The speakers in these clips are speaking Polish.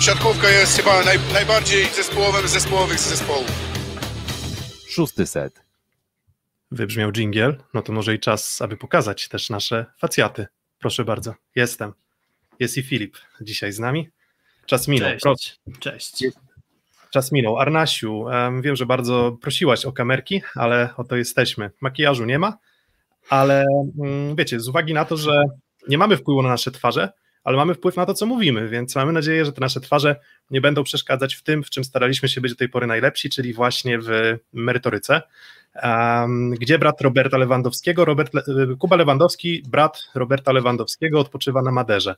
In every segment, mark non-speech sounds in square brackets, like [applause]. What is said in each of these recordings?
siatkówka jest chyba naj, najbardziej zespołowym z zespołowych zespołów. Szósty set. Wybrzmiał dżingiel, no to może i czas, aby pokazać też nasze facjaty. Proszę bardzo, jestem. Jest i Filip dzisiaj z nami. Czas minął. Cześć. Proszę. Cześć. Czas minął. Arnasiu, em, wiem, że bardzo prosiłaś o kamerki, ale oto jesteśmy. Makijażu nie ma, ale mm, wiecie, z uwagi na to, że nie mamy wpływu na nasze twarze, ale mamy wpływ na to, co mówimy, więc mamy nadzieję, że te nasze twarze nie będą przeszkadzać w tym, w czym staraliśmy się być do tej pory najlepsi, czyli właśnie w merytoryce. Um, gdzie brat Roberta Lewandowskiego? Robert Le Kuba Lewandowski, brat Roberta Lewandowskiego, odpoczywa na Maderze.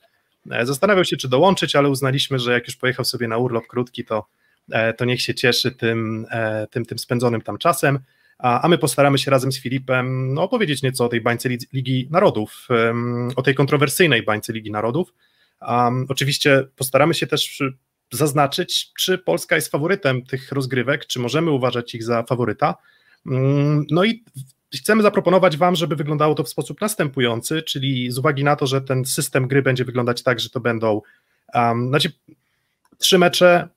E, Zastanawiał się, czy dołączyć, ale uznaliśmy, że jak już pojechał sobie na urlop krótki, to, e, to niech się cieszy tym, e, tym, tym spędzonym tam czasem. A, my postaramy się razem z Filipem no, opowiedzieć nieco o tej bańce Ligi- Narodów, o tej kontrowersyjnej bańce Ligi Narodów. Oczywiście postaramy się też zaznaczyć, czy Polska jest faworytem tych rozgrywek, czy możemy uważać ich za faworyta. Mm, No i chcemy zaproponować Wam, żeby wyglądało to w sposób następujący, czyli z uwagi na to, że ten system gry będzie wyglądać tak, że to będą znaczy trzy mecze,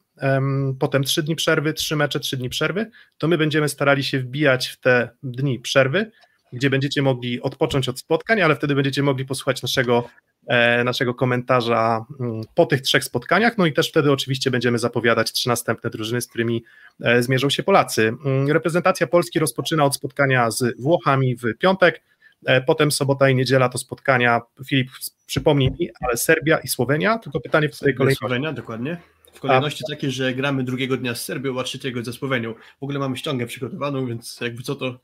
potem trzy dni przerwy, trzy mecze, trzy dni przerwy, to my będziemy starali się wbijać w te dni przerwy, gdzie będziecie mogli odpocząć od spotkań, ale wtedy będziecie mogli posłuchać naszego, e, naszego komentarza mm, po tych trzech spotkaniach, no i też wtedy oczywiście będziemy zapowiadać trzy następne drużyny, z którymi e, zmierzą się Polacy. Mm, Reprezentacja Polski rozpoczyna od spotkania z Włochami w piątek, e, potem sobota i niedziela to spotkania, Filip przypomnij mi, ale Serbia i Słowenia, tylko pytanie w tej kolejności. Słowenia, dokładnie. W kolejności takiej, że gramy drugiego dnia z Serbią, a trzeciego ze Słowenią. W ogóle mamy ściągę przygotowaną, więc jakby co to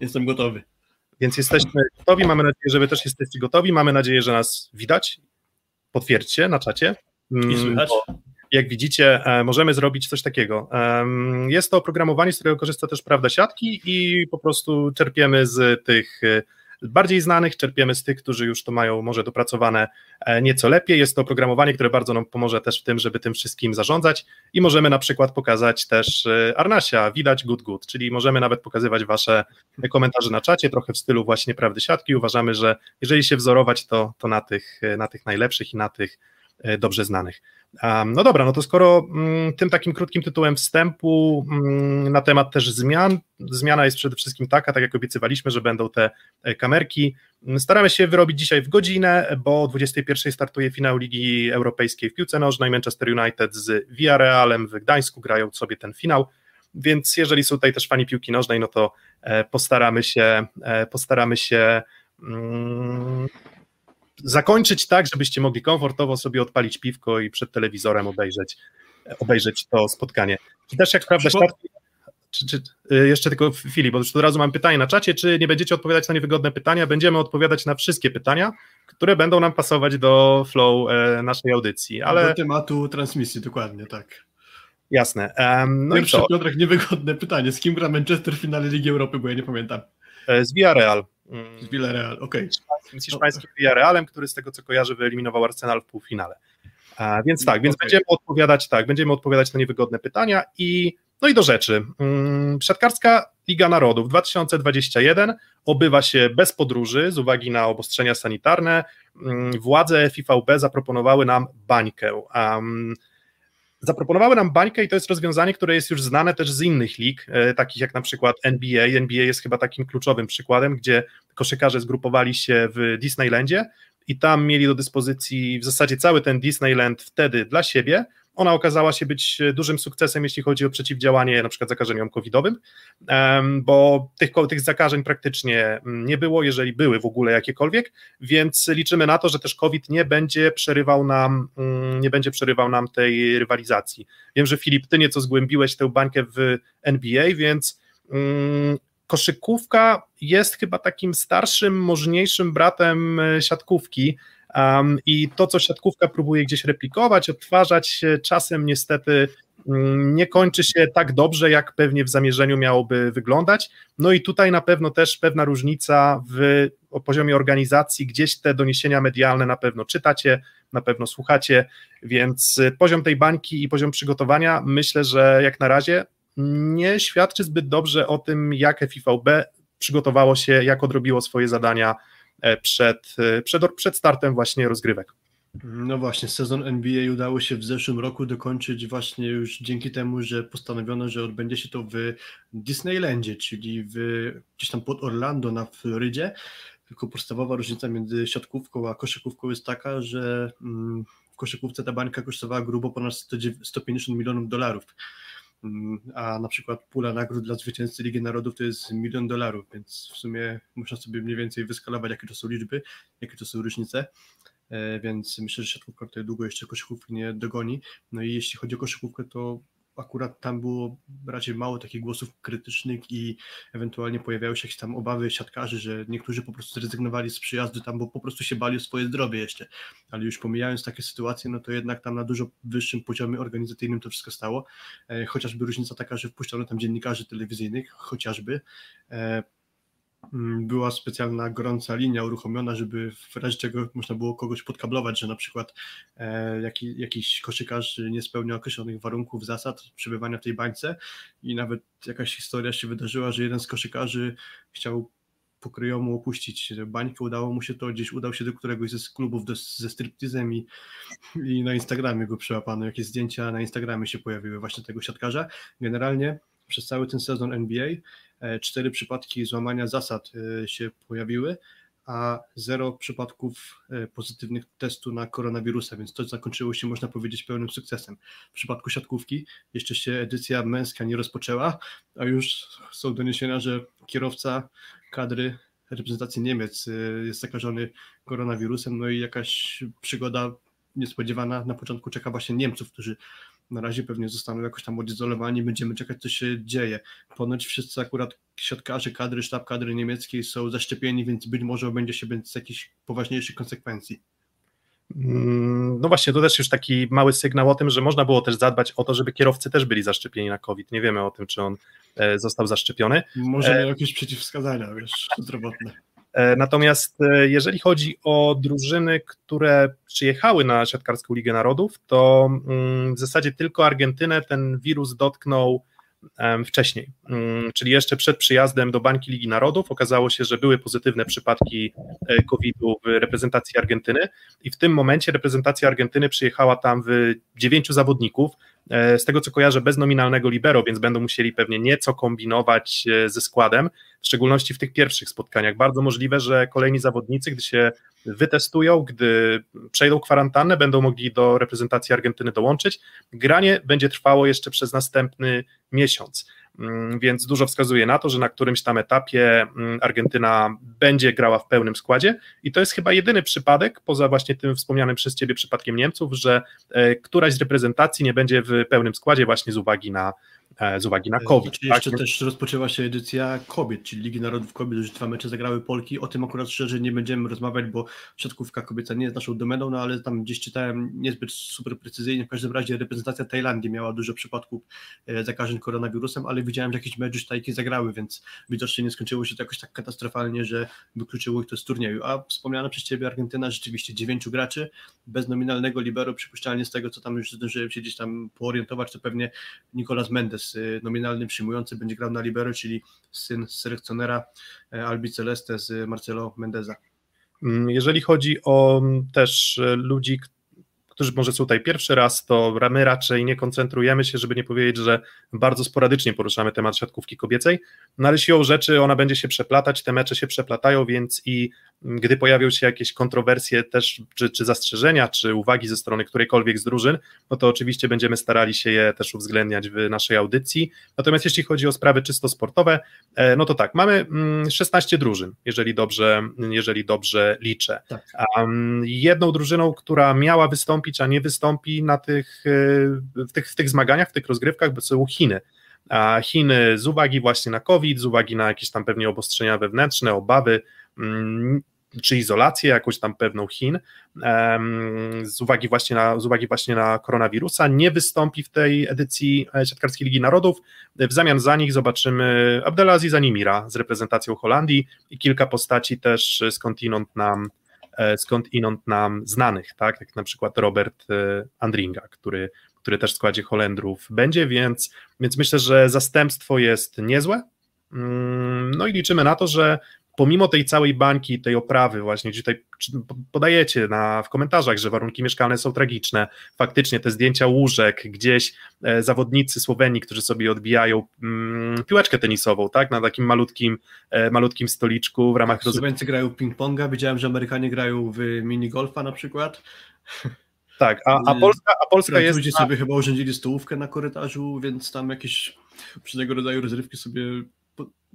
jestem gotowy. Więc jesteśmy gotowi, mamy nadzieję, że wy też jesteście gotowi, mamy nadzieję, że nas widać, potwierdźcie na czacie. Mm, I słychać. Jak widzicie, e, możemy zrobić coś takiego. Jest to oprogramowanie, z którego korzysta też Prawda Siatki i po prostu czerpiemy z tych e, bardziej znanych, czerpiemy z tych, którzy już to mają może dopracowane e, nieco lepiej. Jest to oprogramowanie, które bardzo nam pomoże też w tym, żeby tym wszystkim zarządzać i możemy na przykład pokazać też e, Arnasia, widać good good, czyli możemy nawet pokazywać wasze komentarze na czacie, trochę w stylu właśnie Prawdy Siatki. Uważamy, że jeżeli się wzorować, to, to na, tych, na tych najlepszych i na tych e, dobrze znanych. No dobra, no to skoro mm, tym takim krótkim tytułem wstępu mm, na temat też zmian, zmiana jest przede wszystkim taka, tak jak obiecywaliśmy, że będą te e, kamerki. Staramy się wyrobić dzisiaj w godzinę, bo o 21 startuje finał Ligi Europejskiej w piłce nożnej. Manchester United z Villarrealem w Gdańsku grają sobie ten finał, więc jeżeli są tutaj też fani piłki nożnej, no to e, postaramy się, e, postaramy się mm, zakończyć tak, żebyście mogli komfortowo sobie odpalić piwko i przed telewizorem obejrzeć, obejrzeć to spotkanie. Czy też jak Siatki- czy, czy, y, jeszcze tylko Filip, bo już od razu mam pytanie na czacie, czy nie będziecie odpowiadać na niewygodne pytania? Będziemy odpowiadać na wszystkie pytania, które będą nam pasować do flow e, naszej audycji, ale Do tematu transmisji, dokładnie, tak. jasne. Em, no i Pierwsze, co? Piotrek, niewygodne pytanie. Z kim gra Manchester w finale Ligi Europy, bo ja nie pamiętam. E, Z Villarreal. Mm, Z Villarreal, okej. z hiszpańskim Villarrealem, który z tego co kojarzę wyeliminował Arsenal w półfinale. A, więc tak, więc Okej. będziemy odpowiadać tak, będziemy odpowiadać na niewygodne pytania i no i do rzeczy. Mm, Siatkarska Liga Narodów 2021 obywa się bez podróży z uwagi na obostrzenia sanitarne. Mm, Władze FIVB zaproponowały nam bańkę. Um, zaproponowały nam bańkę i to jest rozwiązanie, które jest już znane też z innych lig, e, takich jak na przykład NBA. NBA jest chyba takim kluczowym przykładem, gdzie koszykarze zgrupowali się w Disneylandzie i tam mieli do dyspozycji w zasadzie cały ten Disneyland wtedy dla siebie. Ona okazała się być dużym sukcesem, jeśli chodzi o przeciwdziałanie na przykład zakażeniom covidowym, bo tych, tych zakażeń praktycznie mm, nie było, jeżeli były w ogóle jakiekolwiek, więc liczymy na to, że też COVID nie będzie przerywał nam, mm, nie będzie przerywał nam tej rywalizacji. Wiem, że Filip, ty nieco zgłębiłeś tę bańkę w NBA, więc mm, koszykówka jest chyba takim starszym, możniejszym bratem e, siatkówki. I to, co siatkówka próbuje gdzieś replikować, odtwarzać, czasem niestety mm, nie kończy się tak dobrze, jak pewnie w zamierzeniu miałoby wyglądać. No i tutaj na pewno też pewna różnica w poziomie organizacji, gdzieś te doniesienia medialne na pewno czytacie, na pewno słuchacie, więc e, poziom tej bańki i poziom przygotowania myślę, że jak na razie nie świadczy zbyt dobrze o tym, jak FIVB przygotowało się, jak odrobiło swoje zadania przed, e, przed, przed startem właśnie rozgrywek. No właśnie, sezon NBA udało się w zeszłym roku dokończyć właśnie już dzięki temu, że postanowiono, że odbędzie się to w Disneylandzie, czyli w, gdzieś tam pod Orlando na Florydzie. Tylko podstawowa różnica między siatkówką a koszykówką jest taka, że mm, w koszykówce ta bańka kosztowała grubo ponad 150 milionów dolarów. Mm, a na przykład pula nagród dla zwycięzcy Ligi Narodów to jest milion dolarów, więc w sumie można sobie mniej więcej wyskalować, jakie to są liczby, jakie to są różnice. E, więc myślę, że siatkówka tutaj długo jeszcze koszykówki nie dogoni. No i jeśli chodzi o koszykówkę, to akurat tam było raczej mało takich głosów krytycznych i ewentualnie pojawiały się jakieś tam obawy siatkarzy, że niektórzy po prostu zrezygnowali z przyjazdu tam, bo po prostu się bali o swoje zdrowie jeszcze. Ale już pomijając takie sytuacje, no to jednak tam na dużo wyższym poziomie organizacyjnym to wszystko stało. E, chociażby różnica taka, że wpuszczono tam dziennikarzy telewizyjnych, chociażby. Mm, była specjalna gorąca linia uruchomiona, żeby w razie czego można było kogoś podkablować, że na przykład e, jaki, jakiś koszykarz nie spełnia określonych warunków, zasad przebywania w tej bańce. I nawet jakaś historia się wydarzyła, że jeden z koszykarzy chciał pokryjomu opuścić bańkę, udało mu się to, gdzieś udał się do któregoś ze klubów do, ze striptizem i, i na Instagramie go przełapano, jakieś zdjęcia na Instagramie się pojawiły właśnie tego siatkarza. Generalnie przez cały ten sezon NBA cztery przypadki złamania zasad e, się pojawiły, a zero przypadków e, pozytywnych testu na koronawirusa, więc to zakończyło się, można powiedzieć, pełnym sukcesem. W przypadku siatkówki jeszcze się edycja męska nie rozpoczęła, a już są doniesienia, że kierowca kadry reprezentacji Niemiec jest zakażony koronawirusem, no i jakaś przygoda niespodziewana na początku czeka właśnie Niemców, którzy na razie pewnie zostaną jakoś tam odizolowani, będziemy czekać, co się dzieje. Ponoć wszyscy akurat siatkarze kadry, sztab kadry niemieckiej są zaszczepieni, więc być może będzie się bez jakichś poważniejszych konsekwencji. Mm, no właśnie, to też już taki mały sygnał o tym, że można było też zadbać o to, żeby kierowcy też byli zaszczepieni na COVID. Nie wiemy o tym, czy on e, został zaszczepiony. Może miał jakieś przeciwwskazania, wiesz, zdrowotne. E, natomiast e, jeżeli chodzi o drużyny, które przyjechały na siatkarską Ligę Narodów, to mm, w zasadzie tylko Argentynę. Ten wirus dotknął wcześniej, mm, czyli jeszcze przed przyjazdem do Bańki Ligi Narodów okazało się, że były pozytywne przypadki e, COVID-u w reprezentacji Argentyny. I w tym momencie reprezentacja Argentyny przyjechała tam w dziewięciu zawodników, z tego co kojarzę, bez nominalnego libero, więc będą musieli pewnie nieco kombinować e, ze składem, w szczególności w tych pierwszych spotkaniach. Bardzo możliwe, że kolejni zawodnicy, gdy się wytestują, gdy przejdą kwarantannę, będą mogli do reprezentacji Argentyny dołączyć. Granie będzie trwało jeszcze przez następny miesiąc. Mm, więc dużo wskazuje na to, że na którymś tam etapie mm, Argentyna będzie grała w pełnym składzie. I to jest chyba jedyny przypadek, poza właśnie tym wspomnianym przez Ciebie przypadkiem Niemców, że e, któraś z reprezentacji nie będzie w pełnym składzie właśnie z uwagi na z uwagi na e, COVID. Tak? Jeszcze też rozpoczęła się edycja kobiet, czyli Ligi Narodów Kobiet, już dwa mecze zagrały Polki. O tym akurat szczerze nie będziemy rozmawiać, bo siatkówka kobieca nie jest naszą domeną, no ale tam gdzieś czytałem niezbyt super precyzyjnie. W każdym razie reprezentacja Tajlandii miała dużo przypadków e, zakażeń koronawirusem, ale widziałem, że jakieś mecze już tajki zagrały, więc widocznie nie skończyło się to jakoś tak katastrofalnie, że wykluczyło ich to z turnieju. A wspomniana przez Ciebie Argentyna rzeczywiście dziewięciu graczy, bez nominalnego libero, przypuszczalnie z tego, co tam już zdążyłem się gdzieś tam poorientować, to pewnie Nicolas Mendes Y, nominalny przyjmujący będzie grał na libero, czyli syn selekcjonera y, Albi Celeste z Marcelo Mendeza. Mm, jeżeli chodzi o mm, też y, ludzi, którzy może są tutaj pierwszy raz, to my raczej nie koncentrujemy się, żeby nie powiedzieć, że bardzo sporadycznie poruszamy temat siatkówki kobiecej, no ale siłą rzeczy ona będzie się przeplatać, te mecze się przeplatają, więc i gdy pojawią się jakieś kontrowersje też, czy, czy zastrzeżenia, czy uwagi ze strony którejkolwiek z drużyn, no to oczywiście będziemy starali się je też uwzględniać w naszej audycji. Natomiast jeśli chodzi o sprawy czysto sportowe, e, no to tak, mamy 16 mm, drużyn, jeżeli dobrze, jeżeli dobrze liczę. Tak. Jedną drużyną, która miała wystąpić, a nie wystąpi na tych, e, w, tych, w tych zmaganiach, w tych rozgrywkach, są Chiny. A Chiny z uwagi właśnie na COVID, z uwagi na jakieś tam pewnie obostrzenia wewnętrzne, obawy, mm, czy izolację jakąś tam pewną Chin z uwagi właśnie na, z uwagi właśnie na koronawirusa, nie wystąpi w tej edycji e, Siatkarskiej Ligi Narodów. W zamian za nich zobaczymy Abdelaziza Nimira z reprezentacją Holandii i kilka postaci też skądinąd nam e, skądinąd nam znanych, tak, jak na przykład Robert e, Andringa, który, który też w składzie Holendrów będzie, więc, więc myślę, że zastępstwo jest niezłe, mm, no i liczymy na to, że pomimo tej całej bańki, tej oprawy właśnie, tutaj podajecie na, w komentarzach, że warunki mieszkalne są tragiczne, faktycznie te zdjęcia łóżek, gdzieś e, zawodnicy Słowenii, którzy sobie odbijają mm, piłeczkę tenisową, tak, na takim malutkim, e, malutkim stoliczku w ramach... Słoweńcy grają ping-ponga, widziałem, że Amerykanie grają w minigolfa na przykład. Tak, a, a Polska, a Polska jest... Ludzie sobie chyba urządzili stołówkę na korytarzu, więc tam jakieś różnego rodzaju rozrywki sobie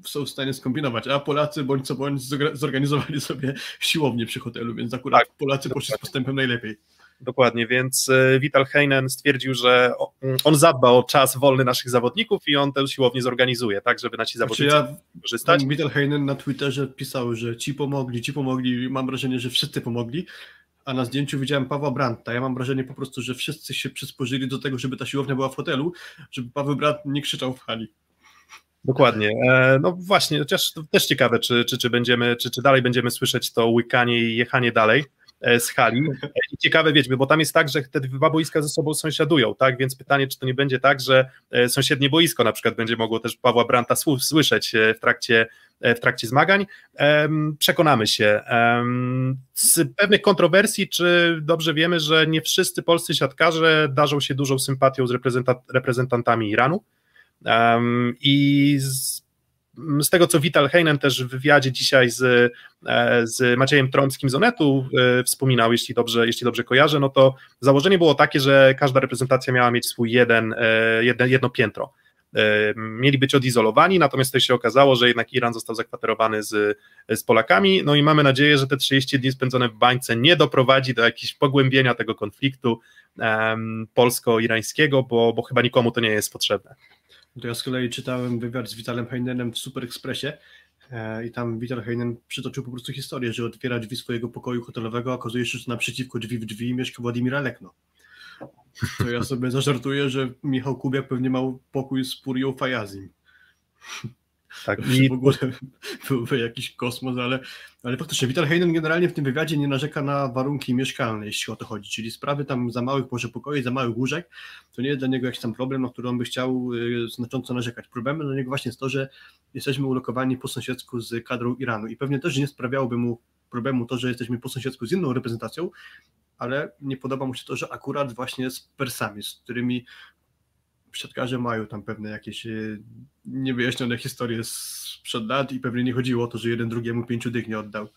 są w stanie skombinować, a Polacy bądź co bądź zorganizowali sobie siłownię przy hotelu, więc akurat tak, Polacy poszli z postępem najlepiej. Dokładnie, więc e, Vital Heinen stwierdził, że mm, on zadba o czas wolny naszych zawodników i on tę siłownię zorganizuje, tak, żeby nasi zawodnicy znaczy ja, korzystać. Vital Heinen na Twitterze pisał, że ci pomogli, ci pomogli, mam wrażenie, że wszyscy pomogli, a na zdjęciu widziałem Pawła Brandta. Ja mam wrażenie po prostu, że wszyscy się przysporzyli do tego, żeby ta siłownia była w hotelu, żeby Paweł Brandt nie krzyczał w hali. Dokładnie. E, no właśnie, chociaż też ciekawe, czy, czy, czy będziemy, czy, czy dalej będziemy słyszeć to łykanie i jechanie dalej e, z hali. E, I ciekawe, wiecie, bo tam jest tak, że te dwa boiska ze sobą sąsiadują, tak, więc pytanie, czy to nie będzie tak, że sąsiednie boisko na przykład będzie mogło też Pawła Branta słyszeć w trakcie, w trakcie zmagań. Przekonamy się. Z pewnych kontrowersji, czy dobrze wiemy, że nie wszyscy polscy siatkarze darzą się dużą sympatią z reprezentantami Iranu, i z, z tego, co Vital Heinen też w wywiadzie dzisiaj z, e, z Maciejem Trąckim z Onetu e, wspominał, jeśli dobrze, jeśli dobrze kojarzę, no to założenie było takie, że każda reprezentacja miała mieć swój jeden, e, jedno, jedno piętro. Mieli być odizolowani, natomiast to się okazało, że jednak Iran został zakwaterowany z, z Polakami. No i mamy nadzieję, że te 30 dni spędzone w bańce nie doprowadzi do jakiegoś pogłębienia tego konfliktu um, polsko-irańskiego, bo, bo chyba nikomu to nie jest potrzebne. To ja z kolei czytałem wywiad z Witalem Heinenem w Super Expressie e, i tam Vital Heinen przytoczył po prostu historię, że otwiera drzwi swojego pokoju hotelowego, a okazuje się, że naprzeciwko drzwi w drzwi mieszka Władimir Lekno. To ja [laughs] sobie zażartuję, że Michał Kubiak pewnie miał pokój z Purią Fajazim. Tak, i... w ogóle [laughs] byłby jakiś kosmos, ale, ale faktycznie Vital Heinen generalnie w tym wywiadzie nie narzeka na warunki mieszkalne, jeśli o to chodzi, czyli sprawy tam za małych może pokoi, za małych łóżek, to nie jest dla niego jakiś tam problem, na który on by chciał y, znacząco narzekać. Problemem dla niego właśnie jest to, że jesteśmy ulokowani po sąsiedzku z kadrą Iranu i pewnie też nie sprawiałoby mu problemu to, że jesteśmy po sąsiedzku z inną reprezentacją, ale nie podoba mu się to, że akurat właśnie z Persami, z którymi siatkarze mają tam pewne jakieś e, niewyjaśnione historie sprzed lat i pewnie nie chodziło o to, że jeden drugiemu pięciu dych nie oddał.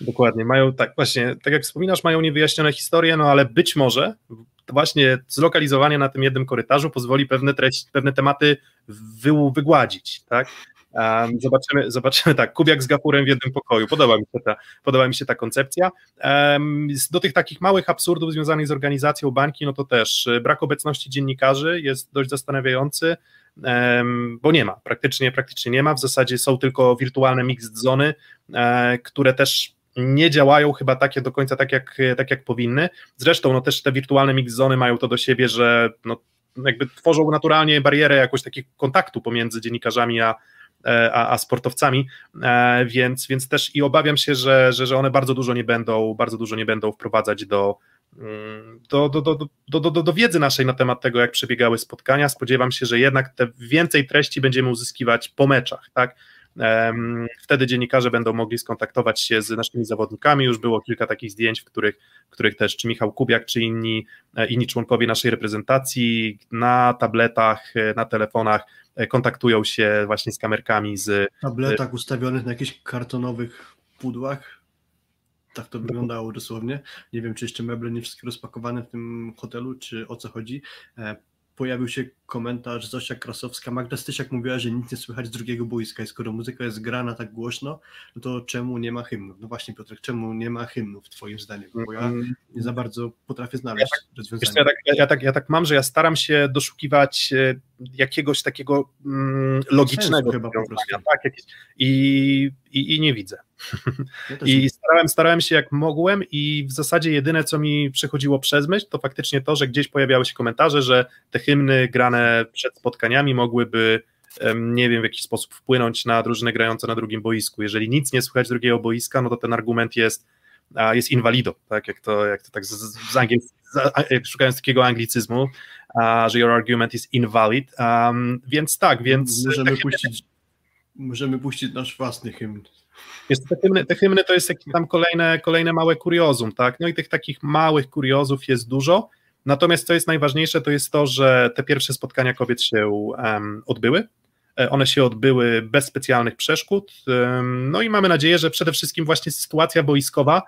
Dokładnie, mają tak, właśnie, tak jak wspominasz, mają niewyjaśnione historie, no ale być może właśnie zlokalizowanie na tym jednym korytarzu pozwoli pewne treści, pewne tematy wy, wygładzić, tak? Um, zobaczymy, zobaczymy tak, Kubiak z Gapurem w jednym pokoju. Podoba mi się ta, podoba mi się ta koncepcja. Um, do tych takich małych absurdów związanych z organizacją bańki, no to też y, brak obecności dziennikarzy jest dość zastanawiający, bo nie ma, praktycznie, praktycznie nie ma. W zasadzie są tylko wirtualne mixed zony, e, które też nie działają chyba takie do końca tak jak, tak jak powinny. Zresztą no też te wirtualne mix zony mają to do siebie, że no, jakby tworzą naturalnie barierę jakoś takiego kontaktu pomiędzy dziennikarzami a, a, a sportowcami, e, więc, więc też i obawiam się, że, że, że one bardzo dużo nie będą, bardzo dużo nie będą wprowadzać do, do, do, do, do, do, do wiedzy naszej na temat tego, jak przebiegały spotkania. Spodziewam się, że jednak te więcej treści będziemy uzyskiwać po meczach, tak? Wtedy dziennikarze będą mogli skontaktować się z naszymi zawodnikami. Już było kilka takich zdjęć, w których, w których też czy Michał Kubiak, czy inni, inni członkowie naszej reprezentacji na tabletach, na telefonach E, kontaktują się właśnie z kamerkami z... Tabletach ustawionych na jakichś kartonowych pudłach. Tak to wyglądało dosłownie. Nie wiem, czy jeszcze meble nie wszystkie rozpakowane w tym hotelu, czy o co chodzi. Pojawił się komentarz Zosia Krasowska. Magda Stysiak mówiła, że nic nie słychać z drugiego boiska i skoro muzyka jest grana tak głośno, no to czemu nie ma hymnów? No właśnie Piotrek, czemu nie ma hymnów twoim zdaniem? Bo ja mm. nie za bardzo potrafię znaleźć ja tak, rozwiązania. Ja tak, ja, tak, ja tak mam, że ja staram się doszukiwać e, jakiegoś takiego mm, logicznego chyba po prostu. Tak, jakieś, i, i, i nie widzę. Ja I starałem, starałem się jak mogłem i w zasadzie jedyne, co mi przechodziło przez myśl, to faktycznie to, że gdzieś pojawiały się komentarze, że te hymny grane przed spotkaniami mogłyby nie wiem, w jakiś sposób wpłynąć na drużyny grające na drugim boisku. Jeżeli nic nie słychać drugiego boiska, no to ten argument jest, jest inwalido, tak jak to, jak to tak z, z angiels, szukając takiego anglicyzmu, że your argument is invalid, um, więc tak, więc... Możemy puścić Możemy puścić nasz własny hymn. Jest, te, hymny, te hymny to jest jakieś tam kolejne, kolejne małe kuriozum, tak? No i tych takich małych kuriozów jest dużo. Natomiast co jest najważniejsze, to jest to, że te pierwsze spotkania kobiet się um, odbyły. E, one się odbyły bez specjalnych przeszkód. Um, no i mamy nadzieję, że przede wszystkim właśnie sytuacja boiskowa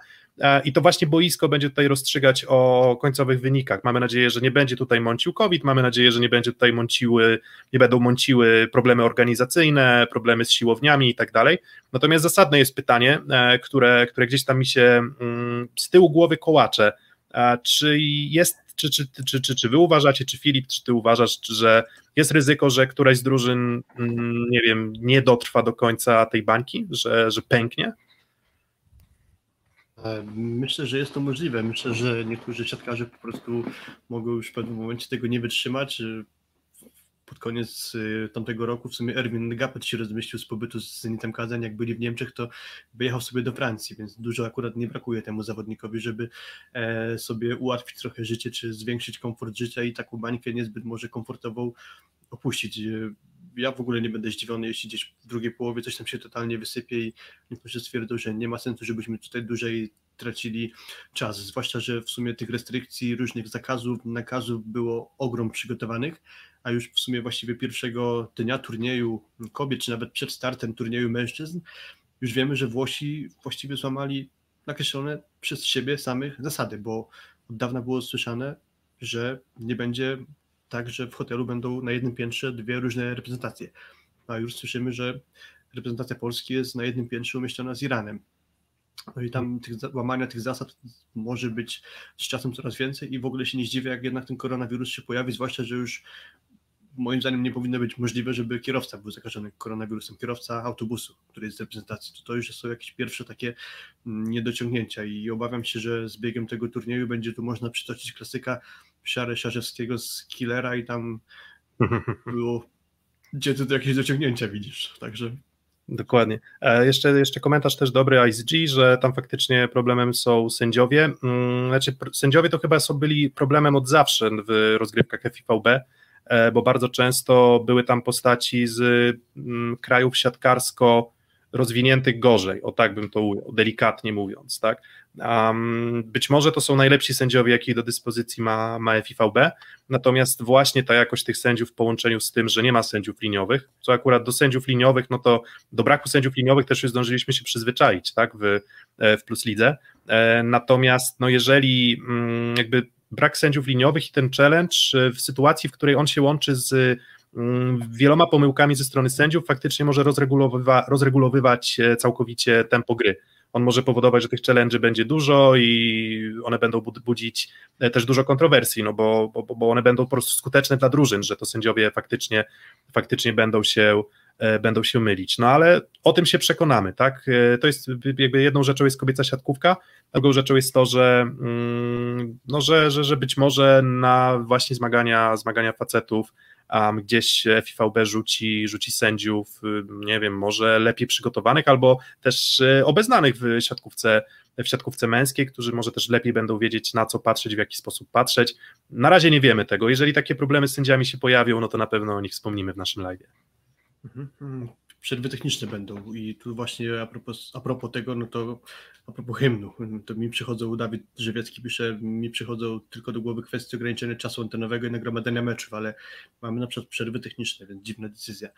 i to właśnie boisko będzie tutaj rozstrzygać o końcowych wynikach. Mamy nadzieję, że nie będzie tutaj mącił COVID, mamy nadzieję, że nie będzie tutaj mąciły, nie będą mąciły problemy organizacyjne, problemy z siłowniami i tak dalej. Natomiast zasadne jest pytanie, e, które, które gdzieś tam mi się mm, z tyłu głowy kołacze. Czy jest czy, czy, czy, czy, czy wy uważacie, czy Filip, czy ty uważasz, że jest ryzyko, że któraś z drużyn, mm, nie wiem, nie dotrwa do końca tej bańki, że, że pęknie? Myślę, że jest to możliwe. Myślę, że niektórzy siatkarze po prostu mogą już w pewnym momencie tego nie wytrzymać pod koniec y, tamtego roku w sumie Erwin Gapet się rozmyślił z pobytu z Zenitem Kazań, jak byli w Niemczech, to wyjechał sobie do Francji, więc dużo akurat nie brakuje temu zawodnikowi, żeby e, sobie ułatwić trochę życie, czy zwiększyć komfort życia i taką bańkę niezbyt może komfortową opuścić. Ja w ogóle nie będę zdziwiony, jeśli gdzieś w drugiej połowie coś tam się totalnie wysypie i niektórzy stwierdzą, że nie ma sensu, żebyśmy tutaj dłużej tracili czas, zwłaszcza, że w sumie tych restrykcji, różnych zakazów, nakazów było ogrom przygotowanych, a już w sumie właściwie pierwszego dnia turnieju kobiet, czy nawet przed startem turnieju mężczyzn, już wiemy, że Włosi właściwie złamali nakreślone przez siebie samych zasady, bo od dawna było słyszane, że nie będzie tak, że w hotelu będą na jednym piętrze dwie różne reprezentacje. A już słyszymy, że reprezentacja Polski jest na jednym piętrze umieszczona z Iranem. No i tam tych, łamania tych zasad może być z czasem coraz więcej i w ogóle się nie zdziwię, jak jednak ten koronawirus się pojawi, zwłaszcza, że już moim zdaniem nie powinno być możliwe, żeby kierowca był zakażony koronawirusem, kierowca autobusu, który jest z reprezentacji. To, to już są jakieś pierwsze takie mm, niedociągnięcia i obawiam się, że z biegiem tego turnieju będzie tu można przytoczyć klasyka Siary Szarzewskiego z Killera i tam [laughs] było, gdzie ty jakieś dociągnięcia widzisz, także Dokładnie. E, jeszcze, jeszcze komentarz też dobry ICG, że tam faktycznie problemem są sędziowie. Mm, znaczy, sędziowie to chyba są byli problemem od zawsze w rozgrywkach FIVB, e, bo bardzo często były tam postaci z mm, krajów siatkarsko rozwiniętych gorzej, o tak bym to ujął, delikatnie mówiąc, tak. Um, być może to są najlepsi sędziowie, jakich do dyspozycji ma, ma FIVB, natomiast właśnie ta jakość tych sędziów w połączeniu z tym, że nie ma sędziów liniowych, co akurat do sędziów liniowych, no to do braku sędziów liniowych też już zdążyliśmy się przyzwyczaić, tak, w, e, w Plus Lidze, e, natomiast no jeżeli mm, jakby brak sędziów liniowych i ten challenge e, w sytuacji, w której on się łączy z wieloma pomyłkami ze strony sędziów, faktycznie może rozregulowywa, rozregulowywać całkowicie tempo gry on może powodować, że tych challenge będzie dużo i one będą budzić e, też dużo kontrowersji, no bo, bo, bo one będą po prostu skuteczne dla drużyn, że to sędziowie faktycznie, faktycznie będą się e, będą się mylić. No ale o tym się przekonamy, tak? E, to jest jakby jedną rzeczą jest kobieca siatkówka, drugą rzeczą jest to, że, mm, no, że, że, że być może na właśnie zmagania, zmagania facetów um, gdzieś FIVB rzuci, rzuci sędziów, nie wiem, może lepiej przygotowanych albo też y, obeznanych w siatkówce, w siatkówce męskiej, którzy może też lepiej będą wiedzieć na co patrzeć, w jaki sposób patrzeć. Na razie nie wiemy tego. Jeżeli takie problemy z sędziami się pojawią, no to na pewno o nich wspomnimy w naszym live. Przerwy techniczne będą i tu właśnie a propos, a propos tego, no to a propos hymnu, to mi przychodzą, Dawid Żywiecki pisze, mi przychodzą tylko do głowy kwestie ograniczenia czasu antenowego i nagromadzenia meczów, ale mamy na przykład przerwy techniczne, więc dziwna decyzja.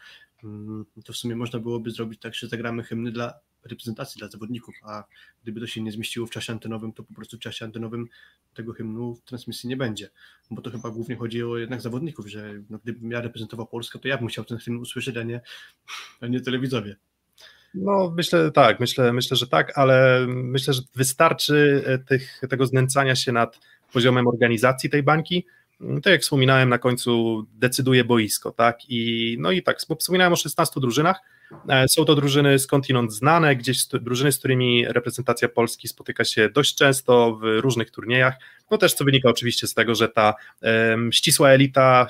Mm, to w sumie można byłoby zrobić tak, że zagramy hymny dla reprezentacji dla zawodników, a gdyby to się nie zmieściło w czasie antenowym, to po prostu w czasie antenowym tego hymnu w transmisji nie będzie, bo to chyba głównie chodzi o jednak zawodników, że no, gdybym ja reprezentował Polskę, to ja bym chciał ten hymn usłyszeć, a nie, a nie. No, myślę tak, myślę, myślę, że tak, ale myślę, że wystarczy e, tych, tego znęcania się nad poziomem organizacji tej bańki, tak jak wspominałem na końcu, decyduje boisko, tak? I, no i tak, wspominałem o 16 drużynach. E, są to drużyny skądinąd znane, gdzieś drużyny, z którymi reprezentacja Polski spotyka się dość często w różnych turniejach. No też co wynika oczywiście z tego, że ta um, ścisła elita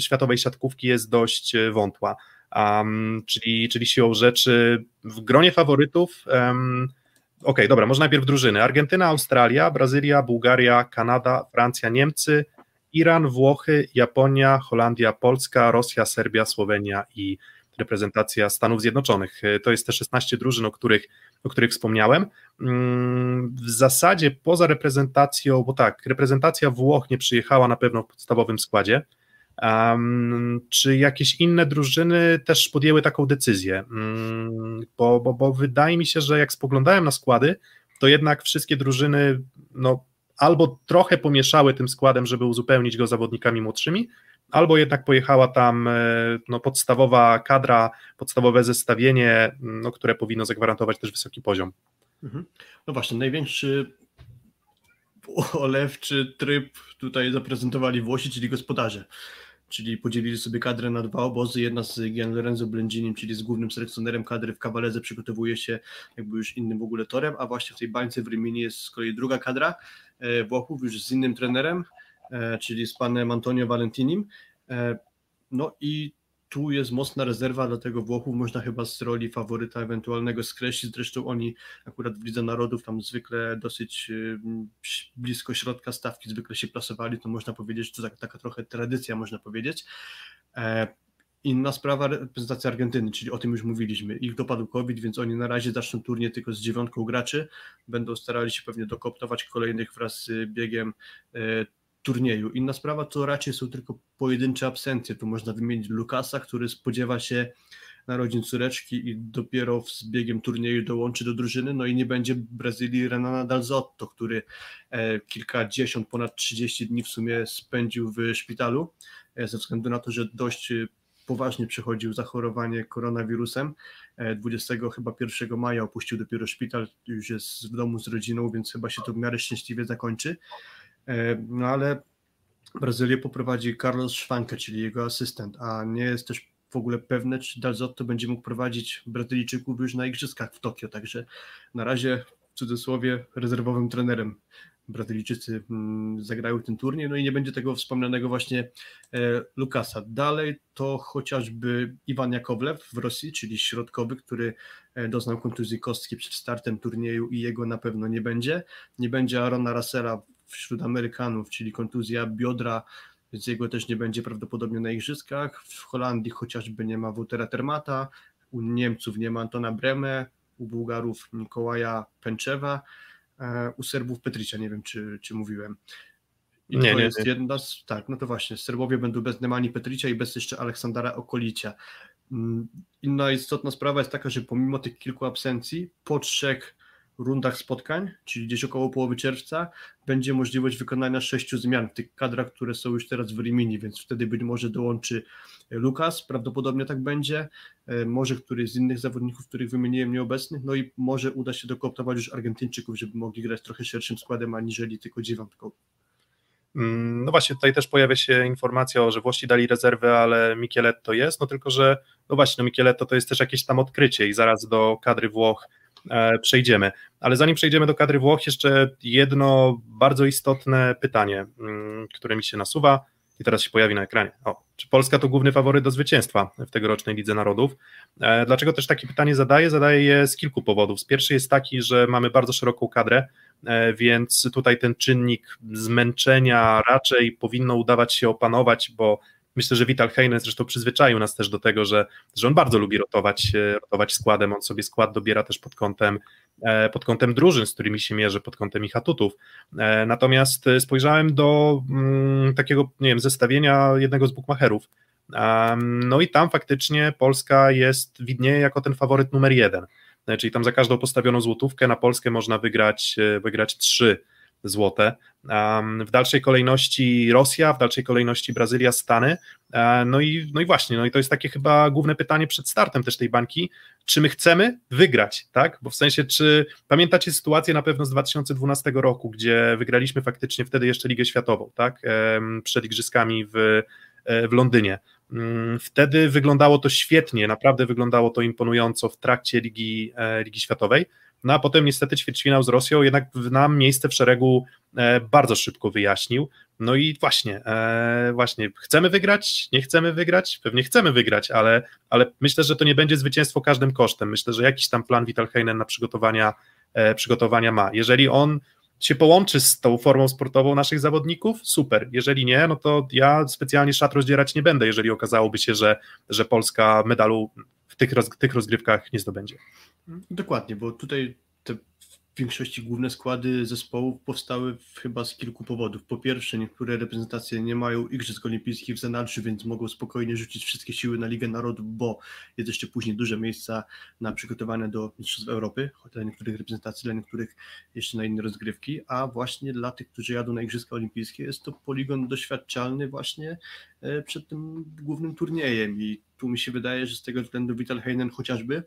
światowej siatkówki jest dość e, wątła. Um, czyli, czyli siłą rzeczy w gronie faworytów. Um, Okej, okay, dobra, może najpierw drużyny. Argentyna, Australia, Brazylia, Bułgaria, Kanada, Francja, Niemcy, Iran, Włochy, Japonia, Holandia, Polska, Rosja, Serbia, Słowenia i reprezentacja Stanów Zjednoczonych. To jest te 16 drużyn, o których, o których wspomniałem. Mm, w zasadzie poza reprezentacją, bo tak, reprezentacja Włoch nie przyjechała na pewno w podstawowym składzie. Um, czy jakieś inne drużyny też podjęły taką decyzję? Um, bo, bo, bo wydaje mi się, że jak spoglądałem na składy, to jednak wszystkie drużyny no, albo trochę pomieszały tym składem, żeby uzupełnić go zawodnikami młodszymi, albo jednak pojechała tam e, no, podstawowa kadra, podstawowe zestawienie, no, które powinno zagwarantować też wysoki poziom. Mhm. No właśnie, największy olewczy tryb tutaj zaprezentowali Włosi, czyli gospodarze. Czyli podzielili sobie kadrę na dwa obozy. Jedna z Gian Lorenzo Blendzinim, czyli z głównym selekcjonerem kadry w Kawalerze, przygotowuje się jakby już innym w ogóle torem, a właśnie w tej bańce w Rimini jest z kolei druga kadra e, Włochów, już z innym trenerem, czyli z panem Antonio Valentinim. E, no i tu jest mocna rezerwa, dlatego Włochów można chyba z roli faworyta ewentualnego skreślić. Zresztą oni akurat w Lidze Narodów tam zwykle dosyć y, blisko środka stawki zwykle się plasowali, to można powiedzieć, to taka, taka trochę tradycja, można powiedzieć. E, inna sprawa, reprezentacja Argentyny, czyli o tym już mówiliśmy. Ich dopadł COVID, więc oni na razie zaczną turnie tylko z dziewiątką graczy. Będą starali się pewnie dokoptować kolejnych wraz z biegiem e, turnieju. Inna sprawa to raczej są tylko pojedyncze absencje. Tu można wymienić Lukasa, który spodziewa się narodzin córeczki i dopiero z biegiem turnieju dołączy do drużyny. No i nie będzie Brazylii Renana Dalzotto, który e, kilkadziesiąt, ponad 30 dni w sumie spędził w szpitalu e, ze względu na to, że dość poważnie przechodził zachorowanie koronawirusem. 20 e, chyba 1 maja opuścił dopiero szpital, już jest w domu z rodziną, więc chyba się to w miarę szczęśliwie zakończy. E, no ale Brazylię poprowadzi Carlos Schwanke, czyli jego asystent, a nie jest też w ogóle pewne, czy Dalzotto będzie mógł prowadzić Brazylijczyków już na igrzyskach w Tokio, także na razie w cudzysłowie rezerwowym trenerem Brazylijczycy mm, zagrają ten turniej, no i nie będzie tego wspomnianego właśnie e, Lukasa. Dalej to chociażby Iwan Jakowlew w Rosji, czyli środkowy, który e, doznał kontuzji kostki przed startem turnieju i jego na pewno nie będzie. Nie będzie Arona Russella wśród Amerykanów, czyli kontuzja biodra, więc jego też nie będzie prawdopodobnie na igrzyskach. W Holandii chociażby nie ma Woutera Termata, u Niemców nie ma Antona Breme, u Bułgarów Mikołaja Pęczewa, e, u Serbów Petricia, nie wiem czy, czy mówiłem. I nie, to nie, jest nie. jedna z, tak, no to właśnie, Serbowie będą bez Nemani Petricia i bez jeszcze Aleksandra Okolicia. Mm, inna istotna sprawa jest taka, że pomimo tych kilku absencji, po trzech rundach spotkań, czyli gdzieś około połowy czerwca, będzie możliwość wykonania sześciu zmian w tych kadrach, które są już teraz w Rimini, więc wtedy być może dołączy Lukas, prawdopodobnie tak będzie, e, może któryś z innych zawodników, których wymieniłem nieobecnych, no i może uda się dokooptować już Argentyńczyków, żeby mogli grać trochę szerszym składem, aniżeli tylko dziewiątką. Mm, no właśnie, tutaj też pojawia się informacja, że Włosi dali rezerwę, ale Micheletto jest, no tylko, że no właśnie, no Micheletto to jest też jakieś tam odkrycie i zaraz do kadry Włoch E, przejdziemy. Ale zanim przejdziemy do kadry Włoch, jeszcze jedno bardzo istotne pytanie, mm, które mi się nasuwa i teraz się pojawi na ekranie. O, czy Polska to główny faworyt do zwycięstwa w tegorocznej Lidze Narodów? E, dlaczego też takie pytanie zadaję? Zadaję je z kilku powodów. Pierwszy jest taki, że mamy bardzo szeroką kadrę, e, więc tutaj ten czynnik zmęczenia raczej powinno udawać się opanować, bo Myślę, że Vital Heine zresztą przyzwyczaił nas też do tego, że, że on bardzo lubi rotować, e, rotować składem. On sobie skład dobiera też pod kątem, e, pod kątem drużyn, z którymi się mierzy, pod kątem ich atutów. E, natomiast spojrzałem do mm, takiego, nie wiem, zestawienia jednego z bookmacherów. No i tam faktycznie Polska jest, widnieje jako ten faworyt numer jeden. Czyli tam za każdą postawioną złotówkę na Polskę można wygrać, wygrać trzy złote. W dalszej kolejności Rosja, w dalszej kolejności Brazylia, Stany. E, no i, no i właśnie, no i to jest takie chyba główne pytanie przed startem też tej bańki, czy my chcemy wygrać, tak? Bo w sensie, czy pamiętacie sytuację na pewno z 2012 roku, gdzie wygraliśmy faktycznie wtedy jeszcze Ligę Światową, tak? Przed igrzyskami w, e, w Londynie. Mm, wtedy wyglądało to świetnie, naprawdę wyglądało to imponująco w trakcie Ligi, e, Ligi Światowej. No a potem niestety ćwierćfinał z Rosją jednak nam miejsce w szeregu e, bardzo szybko wyjaśnił. No i właśnie, e, właśnie, chcemy wygrać, nie chcemy wygrać, pewnie chcemy wygrać, ale, ale myślę, że to nie będzie zwycięstwo każdym kosztem. Myślę, że jakiś tam plan Vital Heinen na przygotowania, e, przygotowania ma. Jeżeli on się połączy z tą formą sportową naszych zawodników, super. Jeżeli nie, no to ja specjalnie szat rozdzierać nie będę, jeżeli okazałoby się, że, że Polska medalu w tych, roz, tych rozgrywkach nie zdobędzie. Dokładnie, bo tutaj w większości główne składy zespołów powstały chyba z kilku powodów. Po pierwsze, niektóre reprezentacje nie mają Igrzysk Olimpijskich w zanadrzu, więc mogą spokojnie rzucić wszystkie siły na Ligę Narodów, bo jest jeszcze później duże miejsca na przygotowanie do Mistrzostw Europy, dla niektórych reprezentacji, dla niektórych jeszcze na inne rozgrywki, a właśnie dla tych, którzy jadą na Igrzyska Olimpijskie jest to poligon doświadczalny właśnie e, przed tym głównym turniejem i tu mi się wydaje, że z tego względu Vital Heinen chociażby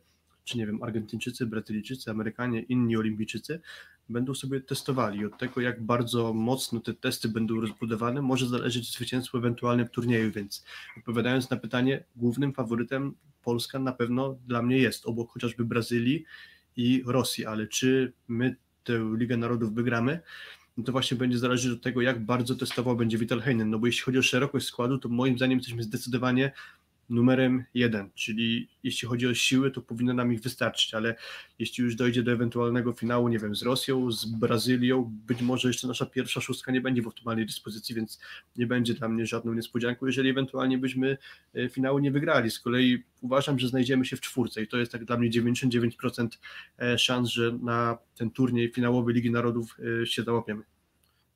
czy nie wiem, Argentyńczycy, Brazylijczycy, Amerykanie, inni olimpijczycy będą sobie testowali. Od tego, jak bardzo mocno te testy będą rozbudowane, może zależeć zwycięstwo ewentualne w turnieju, więc odpowiadając na pytanie, głównym faworytem Polska na pewno dla mnie jest, obok chociażby Brazylii i Rosji, ale czy my tę Ligę Narodów wygramy, no to właśnie będzie zależeć od tego, jak bardzo testował będzie Vital Heinen, no bo jeśli chodzi o szerokość składu, to moim zdaniem jesteśmy zdecydowanie numerem jeden, czyli jeśli chodzi o siły, to powinno nam ich wystarczyć, ale jeśli już dojdzie do ewentualnego finału, nie wiem, z Rosją, z Brazylią, być może jeszcze nasza pierwsza szóstka nie będzie w optymalnej dyspozycji, więc nie będzie dla mnie żadną niespodzianką, jeżeli ewentualnie byśmy e, finału nie wygrali. Z kolei uważam, że znajdziemy się w czwórce i to jest tak dla mnie 99% e, szans, że na ten turniej finałowy Ligi Narodów e, się załapiemy.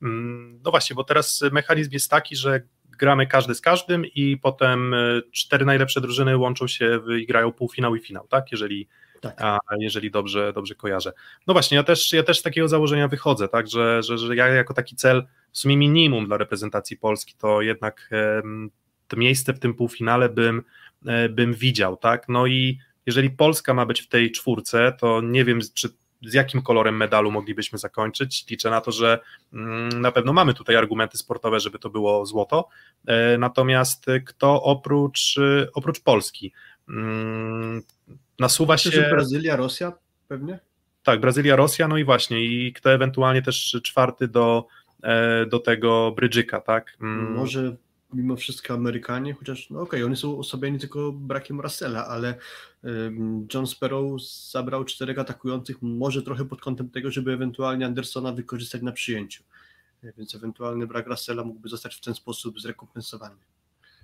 Mm, no właśnie, bo teraz mechanizm jest taki, że gramy każdy z każdym i potem e, cztery najlepsze drużyny łączą się i grają półfinał i finał, tak? Jeżeli, tak. A, jeżeli dobrze, dobrze kojarzę. No właśnie, ja też, ja też z takiego założenia wychodzę, tak, że, że, że ja jako taki cel, w sumie minimum dla reprezentacji Polski, to jednak to miejsce w tym półfinale bym, e, bym widział, tak, no i jeżeli Polska ma być w tej czwórce, to nie wiem, czy z jakim kolorem medalu moglibyśmy zakończyć. Liczę na to, że mm, na pewno mamy tutaj argumenty sportowe, żeby to było złoto. E, natomiast kto oprócz, oprócz Polski mm, nasuwa się. Czy Brazylia, Rosja pewnie? Tak, Brazylia, Rosja, no i właśnie, i kto ewentualnie też czwarty do, e, do tego Brydżyka, tak? Mm. Może mimo wszystko Amerykanie, chociaż no okej, okay, oni są osłabieni tylko brakiem Russella, ale John Sparrow zabrał czterech atakujących, może trochę pod kątem tego, żeby ewentualnie Andersona wykorzystać na przyjęciu. Więc ewentualny brak Russella mógłby zostać w ten sposób zrekompensowany.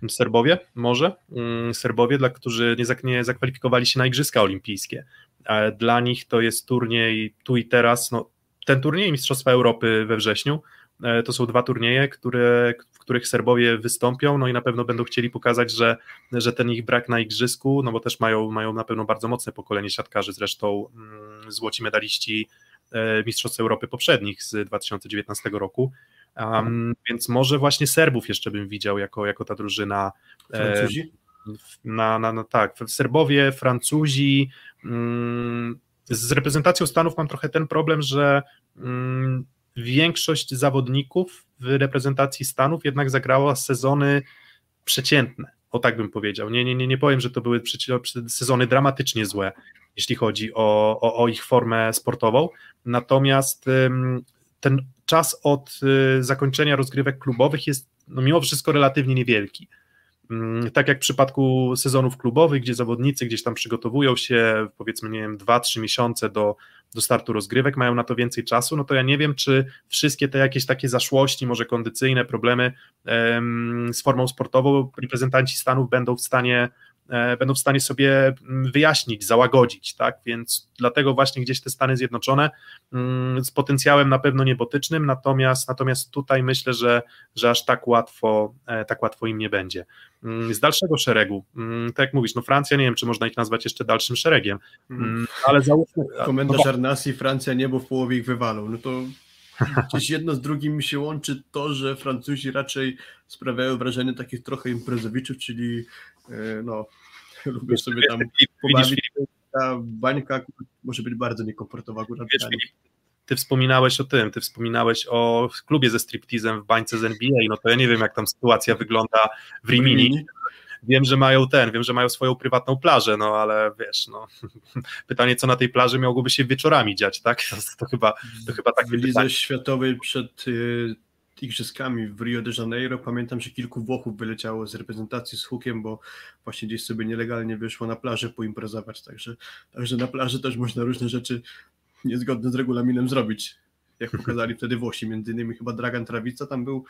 Serbowie może, mm, Serbowie, dla którzy nie, nie zakwalifikowali się na Igrzyska Olimpijskie. Dla nich to jest turniej tu i teraz, no, ten turniej Mistrzostwa Europy we wrześniu, e, to są dwa turnieje, które, których Serbowie wystąpią, no i na pewno będą chcieli pokazać, że, że ten ich brak na igrzysku, no bo też mają, mają na pewno bardzo mocne pokolenie siatkarzy, zresztą mm, złoci medaliści e, Mistrzostw Europy poprzednich z 2019 roku, um, więc może właśnie Serbów jeszcze bym widział jako, jako ta drużyna. E, Francuzi? Na, na, na, tak, Serbowie, Francuzi. Mm, z reprezentacją Stanów mam trochę ten problem, że mm, większość zawodników w reprezentacji Stanów jednak zagrała sezony przeciętne, o tak bym powiedział. Nie, nie, nie, nie powiem, że to były sezony dramatycznie złe, jeśli chodzi o, o, o ich formę sportową, natomiast ten czas od y, zakończenia rozgrywek klubowych jest no, mimo wszystko relatywnie niewielki. Mm, tak jak w przypadku sezonów klubowych, gdzie zawodnicy gdzieś tam przygotowują się, powiedzmy, nie wiem, 2-3 miesiące do, do startu rozgrywek, mają na to więcej czasu, no to ja nie wiem, czy wszystkie te jakieś takie zaszłości, może kondycyjne problemy em, z formą sportową reprezentanci Stanów będą w stanie będą w stanie sobie mm, wyjaśnić, załagodzić, tak, więc dlatego właśnie gdzieś te Stany Zjednoczone mm, z potencjałem na pewno niebotycznym, natomiast, natomiast tutaj myślę, że, że aż tak łatwo, e, tak łatwo im nie będzie. Mm, z dalszego szeregu, tak jak mówisz, no Francja, nie wiem, czy można ich nazwać jeszcze dalszym szeregiem, ale załóżmy... Komentarz no, Arnasi, Francja niebo w połowie ich wywalą, no to [laughs] gdzieś jedno z drugim się łączy to, że Francuzi raczej sprawiają wrażenie takich trochę imprezowiczów, czyli E, no, lubię sobie tam pobawić. Ta bańka może być bardzo niekomfortowa akurat. Wiesz, ty wspominałeś o tym, ty wspominałeś o klubie ze striptizem w bańce z NBA, no to ja nie wiem, jak tam sytuacja wygląda w Rimini. Wiem, że mają ten, wiem, że mają swoją prywatną plażę, no ale wiesz, no [laughs] pytanie, co na tej plaży miałoby się wieczorami dziać, tak? [laughs] To, to chyba, to chyba tak W lidze światowej przed y, igrzyskami w Rio de Janeiro. Pamiętam, że kilku Włochów wyleciało z reprezentacji z hukiem, bo właśnie gdzieś sobie nielegalnie wyszło na plażę poimprezować. Także, także na plaży też można różne rzeczy niezgodne z regulaminem zrobić. jak [laughs] pokazali wtedy Włosi, między innymi chyba Dragan Trawica, tam był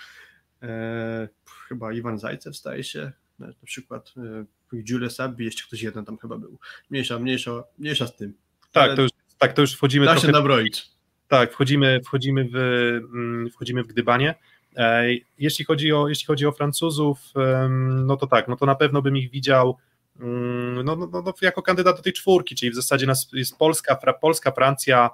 e, chyba Iwan Zajcew staje się, na, przykład e, Jules Sabbi, jeszcze ktoś jeden tam chyba był. Mniejsza, mniejsza, mniejsza z tym. Tak, to już, tak, to już wchodzimy Da trochę... się nabroić. Tak, wchodzimy, wchodzimy, w, mm, wchodzimy w gdybanie. Jeśli chodzi, o, jeśli chodzi o Francuzów, no to tak, no to na pewno bym ich widział mm, no, no, no, jako kandydat do tej czwórki, czyli w zasadzie nas jest Polska, Fra, Polska Francja,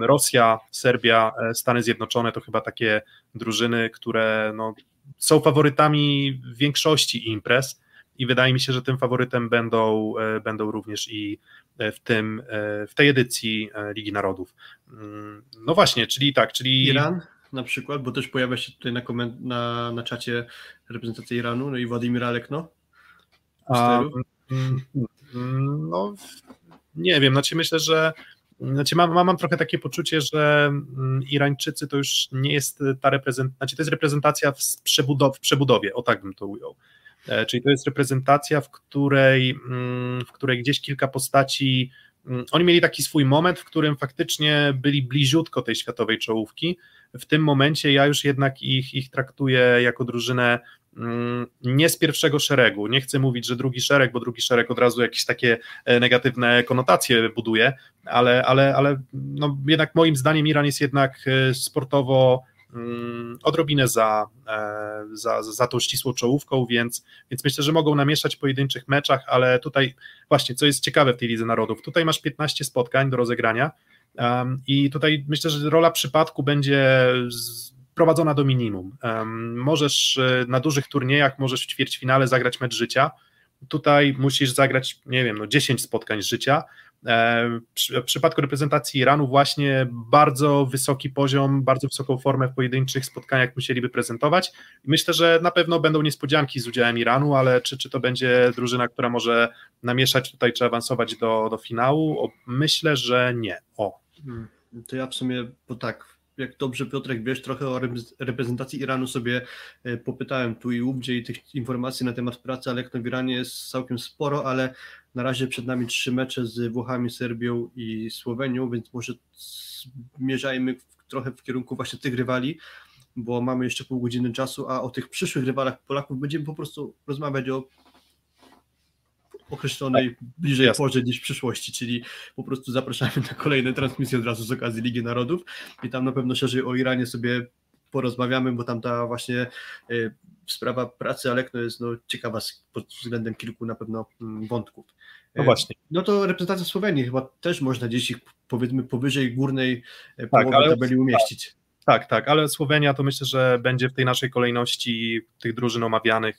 Rosja, Serbia, e, Stany Zjednoczone to chyba takie drużyny, które no, są faworytami większości imprez i wydaje mi się, że tym faworytem będą, e, będą również i w, tym, e, w tej edycji e, Ligi Narodów. Mm, No właśnie, czyli tak, czyli Iran na przykład, bo też pojawia się tutaj na, koment- na, na czacie reprezentacja Iranu, no i Władimir Alekno. A, mm, mm, no, nie wiem, znaczy myślę, że znaczy mam, mam, mam trochę takie poczucie, że Irańczycy to już nie jest ta reprezentacja, znaczy to jest reprezentacja w, przebudow- w przebudowie, o tak bym to ujął. E, Czyli to jest reprezentacja, w której, mm, w której gdzieś kilka postaci, mm, oni mieli taki swój moment, w którym faktycznie byli bliziutko tej światowej czołówki. W tym momencie ja już jednak ich, ich traktuję jako drużynę mm, nie z pierwszego szeregu. Nie chcę mówić, że drugi szereg, bo drugi szereg od razu jakieś takie e, negatywne konotacje buduje, ale, ale, ale no jednak moim zdaniem Iran jest jednak e, sportowo odrobinę za, e, za, za tą ścisłą czołówką, więc, więc myślę, że mogą namieszać w pojedynczych meczach, ale tutaj właśnie, co jest ciekawe w tej Lidze Narodów, tutaj masz 15 spotkań do rozegrania i tutaj myślę, że rola przypadku będzie prowadzona do minimum. Um, możesz e, na dużych turniejach, możesz w ćwierćfinale zagrać mecz życia, tutaj musisz zagrać, nie wiem, no 10 spotkań życia, W przypadku reprezentacji Iranu właśnie bardzo wysoki poziom, bardzo wysoką formę w pojedynczych spotkaniach musieliby prezentować. Myślę, że na pewno będą niespodzianki z udziałem Iranu, ale czy, czy to będzie drużyna, która może namieszać tutaj, czy awansować do, do finału? O, myślę, że nie. O. Hmm. To ja w sumie, bo tak, jak dobrze Piotrek wiesz, trochę o rep- reprezentacji Iranu sobie e, popytałem tu i ówdzie i tych informacji na temat pracy, ale jak to w Iranie jest całkiem sporo, ale na razie przed nami trzy mecze z Włochami, Serbią i Słowenią, więc może zmierzajmy trochę w kierunku właśnie tych rywali, bo mamy jeszcze pół godziny czasu, a o tych przyszłych rywalach Polaków będziemy po prostu rozmawiać o określonej bliżej Jasne. porze niż w przyszłości, czyli po prostu zapraszamy na kolejne transmisje od razu z okazji Ligi Narodów i tam na pewno szerzej o Iranie sobie porozmawiamy, bo tam ta właśnie y, sprawa pracy Alekno jest no, ciekawa pod względem kilku na pewno mm, wątków. No Y, właśnie. No to reprezentacja Słowenii chyba też można gdzieś ich powiedzmy powyżej górnej y, Tak, połowy ale- tabeli umieścić. Tak, tak, ale Słowenia to myślę, że będzie w tej naszej kolejności tych drużyn omawianych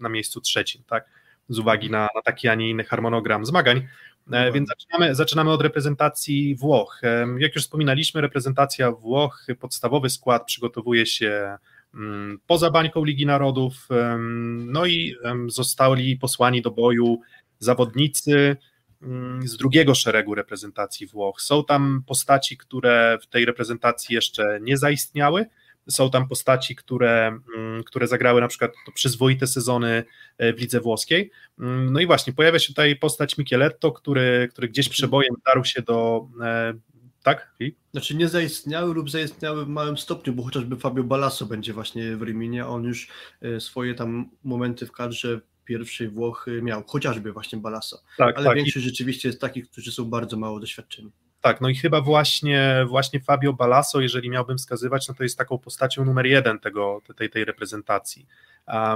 na miejscu trzecim, tak? Z uwagi na, na taki, a nie inny harmonogram zmagań. E, Dokładnie. Więc zaczynamy, zaczynamy od reprezentacji Włoch. Em, Jak już wspominaliśmy, reprezentacja Włoch, podstawowy skład przygotowuje się mm, poza bańką Ligi Narodów, em, no i zostali posłani do boju zawodnicy mm, z drugiego szeregu reprezentacji Włoch. Są tam postaci, które w tej reprezentacji jeszcze nie zaistniały. Są tam postaci, które, mm, które zagrały na przykład przyzwoite sezony e, w lidze włoskiej. Mm, No i właśnie, pojawia się tutaj postać Micheletto, który, który gdzieś przebojem darł się do. e, Tak? I? Znaczy nie zaistniały lub zaistniały w małym stopniu, bo chociażby Fabio Balasso będzie właśnie w Riminie, on już e, swoje tam momenty w kadrze pierwszej Włochy miał, chociażby właśnie Balasso, Tak, ale tak. Większość rzeczywiście jest takich, którzy są bardzo mało doświadczeni. Tak, no i chyba właśnie, właśnie Fabio Balasso, jeżeli miałbym wskazywać, no to jest taką postacią numer jeden tego, tej, tej reprezentacji,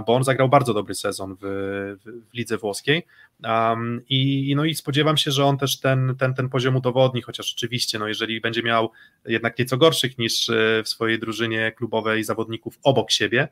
bo on zagrał bardzo dobry sezon w, w, w lidze włoskiej. Um, i, no i spodziewam się, że on też ten, ten, ten poziom udowodni, chociaż oczywiście, no jeżeli będzie miał jednak nieco gorszych niż w swojej drużynie klubowej zawodników obok siebie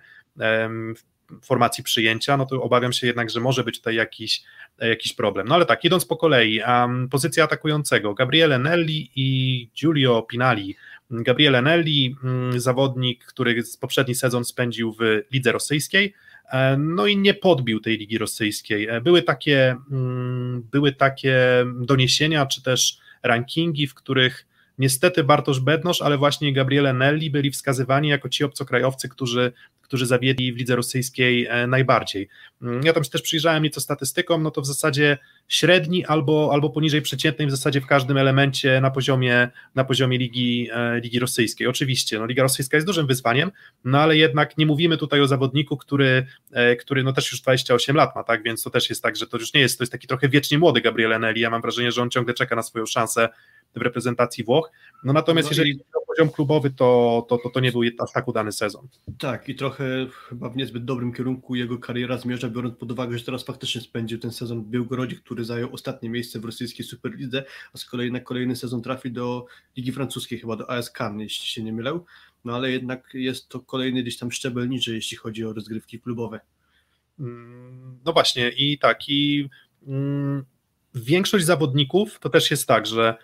w formacji przyjęcia, no to obawiam się jednak, że może być tutaj jakiś, jakiś problem. No ale tak, idąc po kolei, um, pozycja atakującego, Gabriele Nelli i Giulio Pinali. Gabriele Nelli, mm, zawodnik, który poprzedni sezon spędził w lidze rosyjskiej, e, no i nie podbił tej ligi rosyjskiej. E, Były takie, mm, były takie doniesienia, czy też rankingi, w których niestety Bartosz Bednosz, ale właśnie Gabriele Nelli byli wskazywani jako ci obcokrajowcy, którzy, którzy zawiedli w lidze rosyjskiej e, najbardziej. Mm, ja tam się też przyjrzałem nieco statystykom, no to w zasadzie średni albo, albo poniżej przeciętnej w zasadzie w każdym elemencie na poziomie, na poziomie ligi, e, ligi rosyjskiej. Oczywiście, no, Liga Rosyjska jest dużym wyzwaniem, no ale jednak nie mówimy tutaj o zawodniku, który, e, który no też już 28 lat ma, tak, więc to też jest tak, że to już nie jest, to jest taki trochę wiecznie młody Gabriele Nelli, ja mam wrażenie, że on ciągle czeka na swoją szansę w reprezentacji Włoch. No natomiast no jeżeli chodzi o poziom klubowy, to, to, to, to nie był aż tak udany sezon. Tak, i trochę chyba w niezbyt dobrym kierunku jego kariera zmierza, biorąc pod uwagę, że teraz faktycznie spędził ten sezon w Białgorodzie, który zajął ostatnie miejsce w rosyjskiej Superlidze, a z kolei na kolejny sezon trafi do Ligi Francuskiej, chyba do AS Cannes, jeśli się nie mylę. No ale jednak jest to kolejny gdzieś tam szczebel niżej, jeśli chodzi o rozgrywki klubowe. Mm, no właśnie, i tak, i mm, większość zawodników to też jest tak, że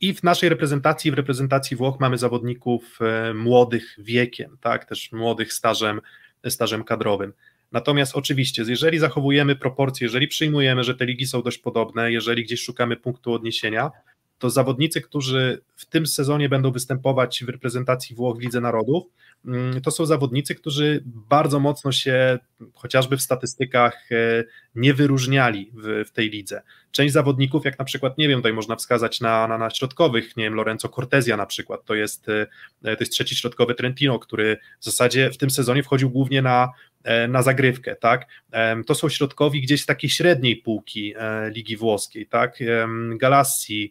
i w naszej reprezentacji, w reprezentacji Włoch mamy zawodników e, młodych wiekiem, tak, też młodych stażem, stażem kadrowym. Natomiast oczywiście, jeżeli zachowujemy proporcje, jeżeli przyjmujemy, że te ligi są dość podobne, jeżeli gdzieś szukamy punktu odniesienia, to zawodnicy, którzy w tym sezonie będą występować w reprezentacji Włoch w Lidze Narodów, mm, to są zawodnicy, którzy bardzo mocno się chociażby w statystykach e, nie wyróżniali w, w tej lidze. Część zawodników, jak na przykład, nie wiem, tutaj można wskazać na, na, na środkowych, nie wiem, Lorenzo Cortezja na przykład, to jest, e, to jest trzeci środkowy Trentino, który w zasadzie w tym sezonie wchodził głównie na na zagrywkę, tak? To są środkowi gdzieś z takiej średniej półki e, Ligi Włoskiej, tak? Galassi,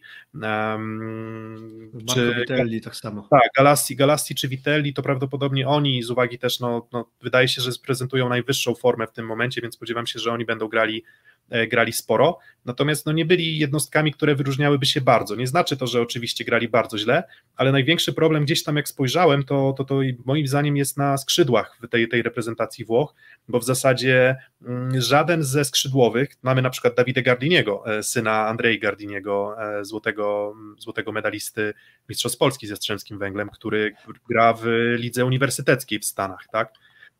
czy Vitelli tak samo. Tak, Galassi, Galassi czy Vitelli, to prawdopodobnie oni z uwagi też, no, no wydaje się, że prezentują najwyższą formę w tym momencie, więc spodziewam się, że oni będą grali E, grali sporo, natomiast no nie byli jednostkami, które wyróżniałyby się bardzo. Nie znaczy to, że oczywiście grali bardzo źle, ale największy problem gdzieś tam jak spojrzałem, to, to, to moim zdaniem jest na skrzydłach tej, tej reprezentacji Włoch, bo w zasadzie mm, żaden ze skrzydłowych, mamy na przykład Davide Gardiniego, e, syna Andrei Gardiniego, e, złotego, złotego medalisty Mistrzostw Polski ze Strzemskim Węglem, który gra w lidze uniwersyteckiej w Stanach, tak?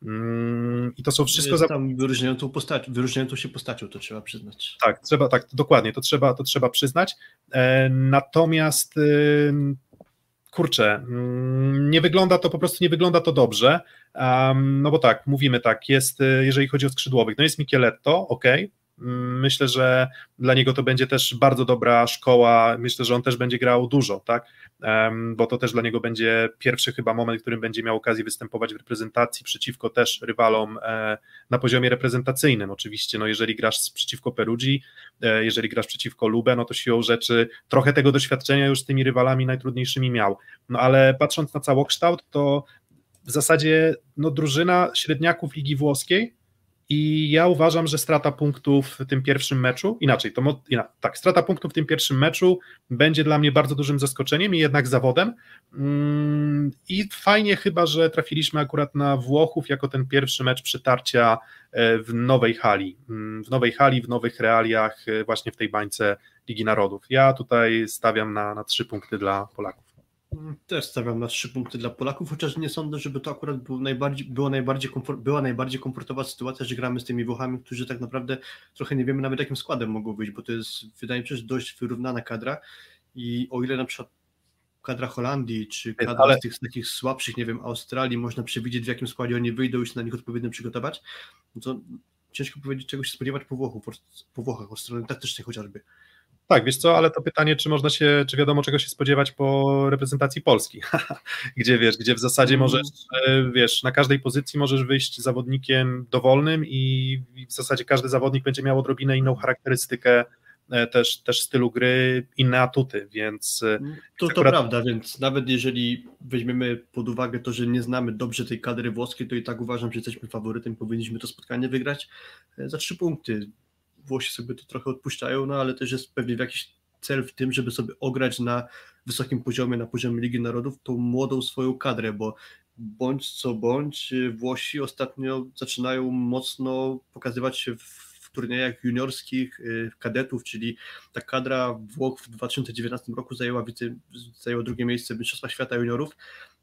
Mm, I to są wszystko. Jest tam wyróżniającą, postać, wyróżniającą się postacią, to trzeba przyznać. Tak, trzeba, tak, dokładnie, to trzeba, to trzeba przyznać. E, natomiast y, kurczę, mm, nie wygląda to po prostu nie wygląda to dobrze. no bo tak, mówimy tak, jest, y, jeżeli chodzi o skrzydłowych, no jest Micheletto, ok, Mm, myślę, że dla niego to będzie też bardzo dobra szkoła. Myślę, że on też będzie grał dużo, tak? Bo to też dla niego będzie pierwszy chyba moment, w którym będzie miał okazję występować w reprezentacji przeciwko też rywalom e, na poziomie reprezentacyjnym. Oczywiście, no jeżeli grasz przeciwko Perugii, e, jeżeli grasz przeciwko Lubę, no to siłą rzeczy trochę tego doświadczenia już z tymi rywalami najtrudniejszymi miał. No ale patrząc na całokształt, to w zasadzie no, drużyna średniaków Ligi Włoskiej i ja uważam, że strata punktów w tym pierwszym meczu, inaczej, to tak, strata punktów w tym pierwszym meczu będzie dla mnie bardzo dużym zaskoczeniem i jednak zawodem. Mm, I fajnie chyba, że trafiliśmy akurat na Włochów jako ten pierwszy mecz przytarcia e, w nowej hali, mm, w nowej hali, w nowych realiach, e, właśnie w tej bańce Ligi Narodów. Ja tutaj stawiam na, na trzy punkty dla Polaków. Też stawiam na trzy punkty dla Polaków, chociaż nie sądzę, żeby to akurat był najbardziej, było najbardziej komfort, była najbardziej komfortowa sytuacja, że gramy z tymi Włochami, którzy tak naprawdę trochę nie wiemy nawet jakim składem mogą być, bo to jest wydaje mi się, że dość wyrównana kadra i o ile na przykład kadra Holandii, czy kadra Ale... z tych z takich słabszych, nie wiem, Australii, można przewidzieć w jakim składzie oni wyjdą i się na nich odpowiednio przygotować, no to ciężko powiedzieć czego się spodziewać po, Włochów, po Włochach, od strony taktycznej chociażby. Tak, wiesz co, ale to pytanie, czy można się, czy wiadomo czego się spodziewać po reprezentacji Polski, [laughs] gdzie wiesz, gdzie w zasadzie mm. możesz, e, wiesz, na każdej pozycji możesz wyjść zawodnikiem dowolnym i w zasadzie każdy zawodnik będzie miał odrobinę inną charakterystykę e, też, też stylu gry, inne atuty, więc... E, mm, to, to prawda, więc nawet jeżeli weźmiemy pod uwagę to, że nie znamy dobrze tej kadry włoskiej, to i tak uważam, że jesteśmy faworytem, powinniśmy to spotkanie wygrać za trzy punkty Włosi sobie to trochę odpuszczają, no ale też jest pewnie jakiś cel w tym, żeby sobie ograć na wysokim poziomie, na poziomie Ligi Narodów, tą młodą swoją kadrę, bo bądź co bądź Włosi ostatnio zaczynają mocno pokazywać się w turniejach juniorskich y, kadetów, czyli ta kadra Włoch w 2019 roku zajęła, zajęła drugie miejsce w Mistrzostwach Świata Juniorów.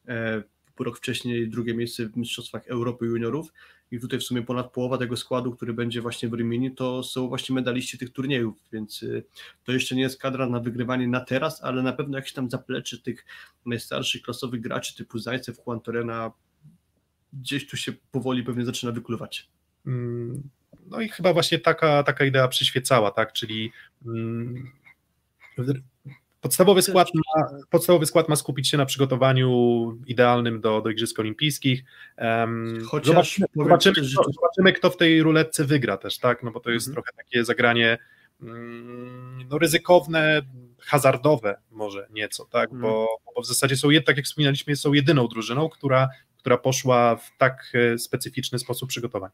E, rok wcześniej drugie miejsce w Mistrzostwach Europy Juniorów i tutaj w sumie ponad połowa tego składu, który będzie właśnie w Rimini, to są właśnie medaliści tych turniejów, więc y, to jeszcze nie jest kadra na wygrywanie na teraz, ale na pewno jakieś tam zaplecze tych najstarszych klasowych graczy typu Zajcew, Juan Torena gdzieś tu się powoli pewnie zaczyna wykluwać. Mm, no i chyba właśnie taka, taka idea przyświecała, tak, czyli mm, podstawowy skład, ma, podstawowy skład ma skupić się na przygotowaniu idealnym do, do Igrzysk Olimpijskich. Um, Chociaż zobaczymy, zobaczymy, kto, zobaczymy, kto w tej ruletce wygra też, tak, no bo to jest mhm. trochę takie zagranie mm, no, ryzykowne, hazardowe może nieco, tak, mhm. bo, bo w zasadzie są, tak jak wspominaliśmy, są jedyną drużyną, która, która poszła w tak e, specyficzny sposób przygotowań.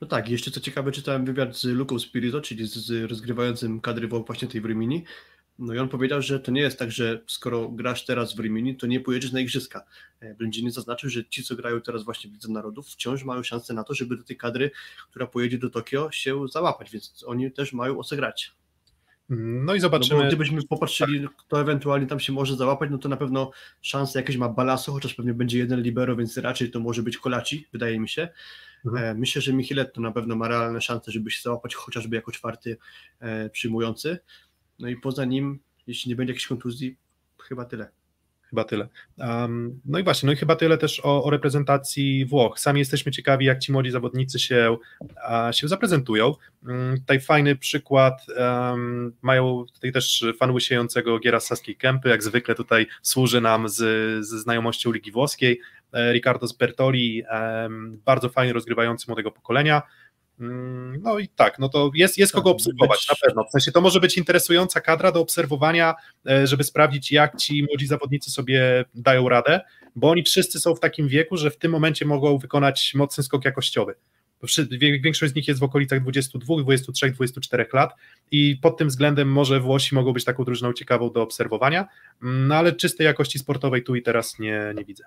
No tak, jeszcze co ciekawe, czytałem wywiad z Luką Spirito, czyli z, z rozgrywającym kadry właśnie tej w Rimini. No i on powiedział, że to nie jest tak, że skoro grasz teraz w Rimini, to nie pojedziesz na igrzyska. E, Blędziny zaznaczył, że ci, co grają teraz właśnie w Lidze Narodów, wciąż mają szansę na to, żeby do tej kadry, która pojedzie do Tokio, się załapać, więc oni też mają o co grać. No i zobaczymy. No gdybyśmy popatrzyli, kto ewentualnie tam się może załapać, no to na pewno szanse jakieś ma Balaso, chociaż pewnie będzie jeden libero, więc raczej to może być Kolaci, wydaje mi się. Mhm. E, myślę, że Michiletto na pewno ma realne szanse, żeby się załapać chociażby jako czwarty e, przyjmujący. No i poza nim, jeśli nie będzie jakiejś kontuzji, chyba tyle. Chyba tyle. Um, no i właśnie, no i chyba tyle też o, o, reprezentacji Włoch. Sami jesteśmy ciekawi, jak ci młodzi zawodnicy się, a, się zaprezentują. Um, tutaj fajny przykład um, mają tutaj też fan łysiejącego Giera Saskiej Kępy, jak zwykle tutaj służy nam z, ze znajomością Ligi Włoskiej. E, Riccardo Spertoli, bardzo fajnie rozgrywający młodego pokolenia. Mm, no i tak, no to jest, jest kogo obserwować na pewno. W sensie to może być interesująca kadra do obserwowania, e, żeby sprawdzić, jak ci młodzi zawodnicy sobie dają radę, bo oni wszyscy są w takim wieku, że w tym momencie mogą wykonać mocny skok jakościowy. Większość z nich jest w okolicach 22, 23, 24 lat i pod tym względem może Włosi mogą być taką drużyną ciekawą do obserwowania, mm, no ale czystej jakości sportowej tu i teraz nie, nie widzę.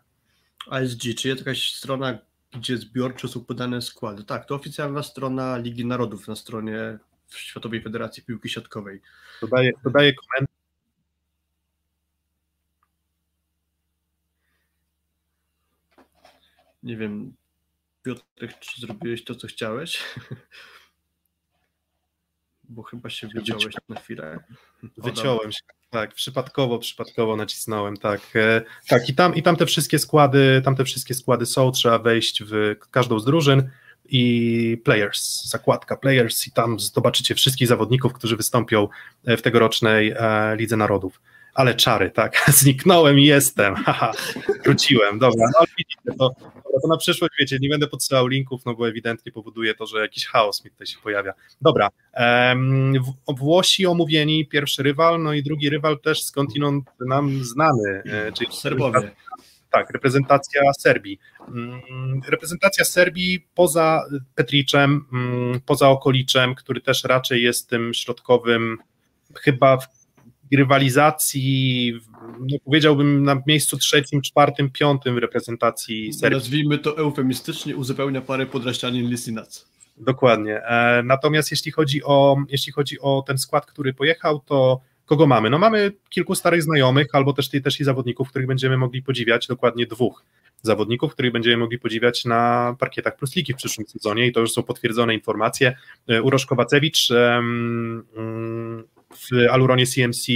ASG, czy jest jakaś strona, gdzie zbiorczo są podane składy? Tak, to oficjalna strona Ligi Narodów na stronie Światowej Federacji Piłki Siatkowej. Dodaję, dodaję komentarz. Nie wiem, Piotrek, czy zrobiłeś to, co chciałeś? [laughs] Bo chyba się wyciąłeś na chwilę. Wyciąłem się. Tak, przypadkowo, przypadkowo nacisnąłem, tak. E, tak, i tam, i tam te wszystkie składy, tam te wszystkie składy są, trzeba wejść w każdą z drużyn i players, zakładka players i tam zobaczycie wszystkich zawodników, którzy wystąpią w tegorocznej e, Lidze Narodów ale czary, tak, [laughs] zniknąłem i jestem, [laughs] haha, wróciłem, dobra, no ale widzicie, to, to na przyszłość, wiecie, nie będę podsyłał linków, no bo ewidentnie powoduje to, że jakiś chaos mi tutaj się pojawia. Dobra, Włosi omówieni, pierwszy rywal, no i drugi rywal też skądinąd nam znany, e, czyli Serbowie. Tak, reprezentacja Serbii. Mm, reprezentacja Serbii poza Petriczem, mm, poza Okoliczem, który też raczej jest tym środkowym, chyba w rywalizacji, no powiedziałbym na miejscu trzecim, czwartym, piątym w reprezentacji Serbii. Nazwijmy to eufemistycznie, uzupełnia parę podraścianin Lisinac. Dokładnie. E, natomiast jeśli chodzi, o, jeśli chodzi o ten skład, który pojechał, to kogo mamy? No mamy kilku starych znajomych, albo też, też i zawodników, których będziemy mogli podziwiać, dokładnie dwóch zawodników, których będziemy mogli podziwiać na parkietach Plus Ligi w przyszłym sezonie i to już są potwierdzone informacje. E, Urosz Kowacewicz, um, w Aluronie CMC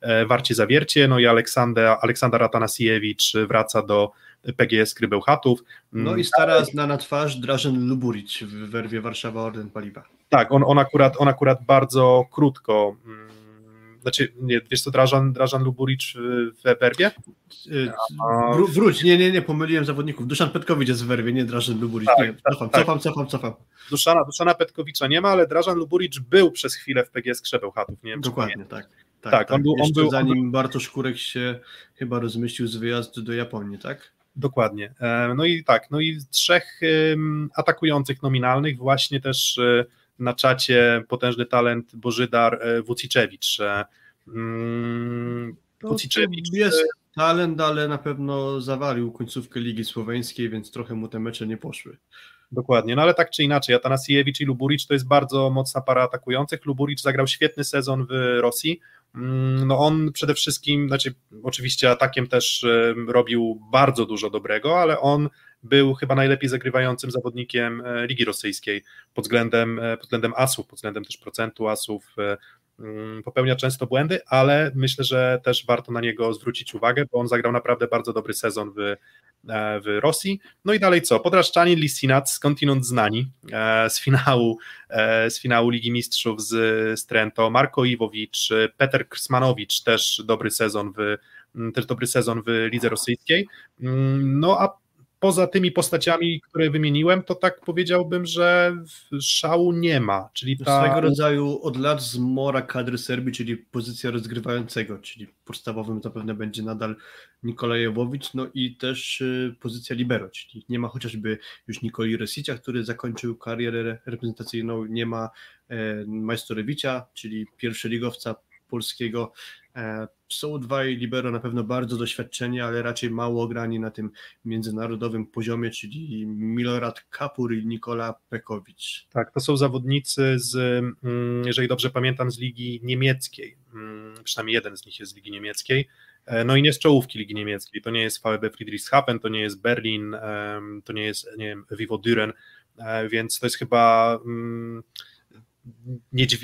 e, Warcie Zawiercie, no i Aleksander, Aleksander Atanasiewicz wraca do PGS Krybełchatów. No i stara znana twarz Drażen Luburic w werwie Warszawa Orden Paliwa. Tak, on, on, akurat, on akurat bardzo krótko mm, znaczy, nie, wiesz co, Drażan, Drażan Luburic w Werwie? Wró wróć, nie, nie, nie, pomyliłem zawodników. Duszan Petkowicz jest w Werwie, nie Drażan Luburic. Tak, nie, tak, cofam, tak. cofam, cofam, cofam. Duszana, Duszana Petkowicza nie ma, ale Drażan Luburic był przez chwilę w PGS Krzebełchatów. Nie wiem, Dokładnie, tak. Tak, tak, on był, on był zanim on... Bartosz Kurek się chyba rozmyślił z wyjazdu do Japonii, tak? Dokładnie. E, no i tak, no i trzech atakujących nominalnych właśnie też e, na czacie potężny talent Bożydar e, Wuciczewicz. Mm, Wuciczewicz jest talent, ale na pewno zawalił końcówkę Ligi Słoweńskiej, więc trochę mu te mecze nie poszły. Dokładnie, no ale tak czy inaczej, Atanasiewicz i Luburic to jest bardzo mocna para atakujących. Luburic zagrał świetny sezon w Rosji, Mm, no on przede wszystkim, znaczy oczywiście atakiem też e, robił bardzo dużo dobrego, ale on był chyba najlepiej zagrywającym zawodnikiem e, Ligi Rosyjskiej pod względem, pod względem asów, pod względem też procentu asów, Mm, popełnia często błędy, ale myślę, że też warto na niego zwrócić uwagę, bo on zagrał naprawdę bardzo dobry sezon w, e, w Rosji. No i dalej co? Podraszczanie Lisinac, skądinąd znani e, z finału, e, z finału Ligi Mistrzów z, z Trento, Marko Iwowicz, Peter Krsmanowicz, też dobry sezon w też dobry sezon w lidze rosyjskiej. Mm, no a poza tymi postaciami, które wymieniłem, to tak powiedziałbym, że szału nie ma. Czyli ta... Swego rodzaju od lat zmora kadry Serbii, czyli pozycja rozgrywającego, czyli podstawowym zapewne będzie nadal Nikolaj Jowowicz, no i też y, pozycja libero, czyli nie ma chociażby już Nikoli Resicia, który zakończył karierę reprezentacyjną, nie ma e, Majstorewicza, czyli pierwszoligowca polskiego. Są dwaj libero na pewno bardzo doświadczeni, ale raczej mało ograni na tym międzynarodowym poziomie, czyli Milorad Kapur i Nikola Pekowicz. Tak, to są zawodnicy z, mm, jeżeli dobrze pamiętam, z ligi niemieckiej. Mm, przynajmniej jeden z nich jest z ligi niemieckiej. E, no i nie z czołówki ligi niemieckiej. To nie jest VB Friedrichshafen, to nie jest Berlin, to nie jest, nie wiem, Vivo Düren, e, więc to jest chyba mm,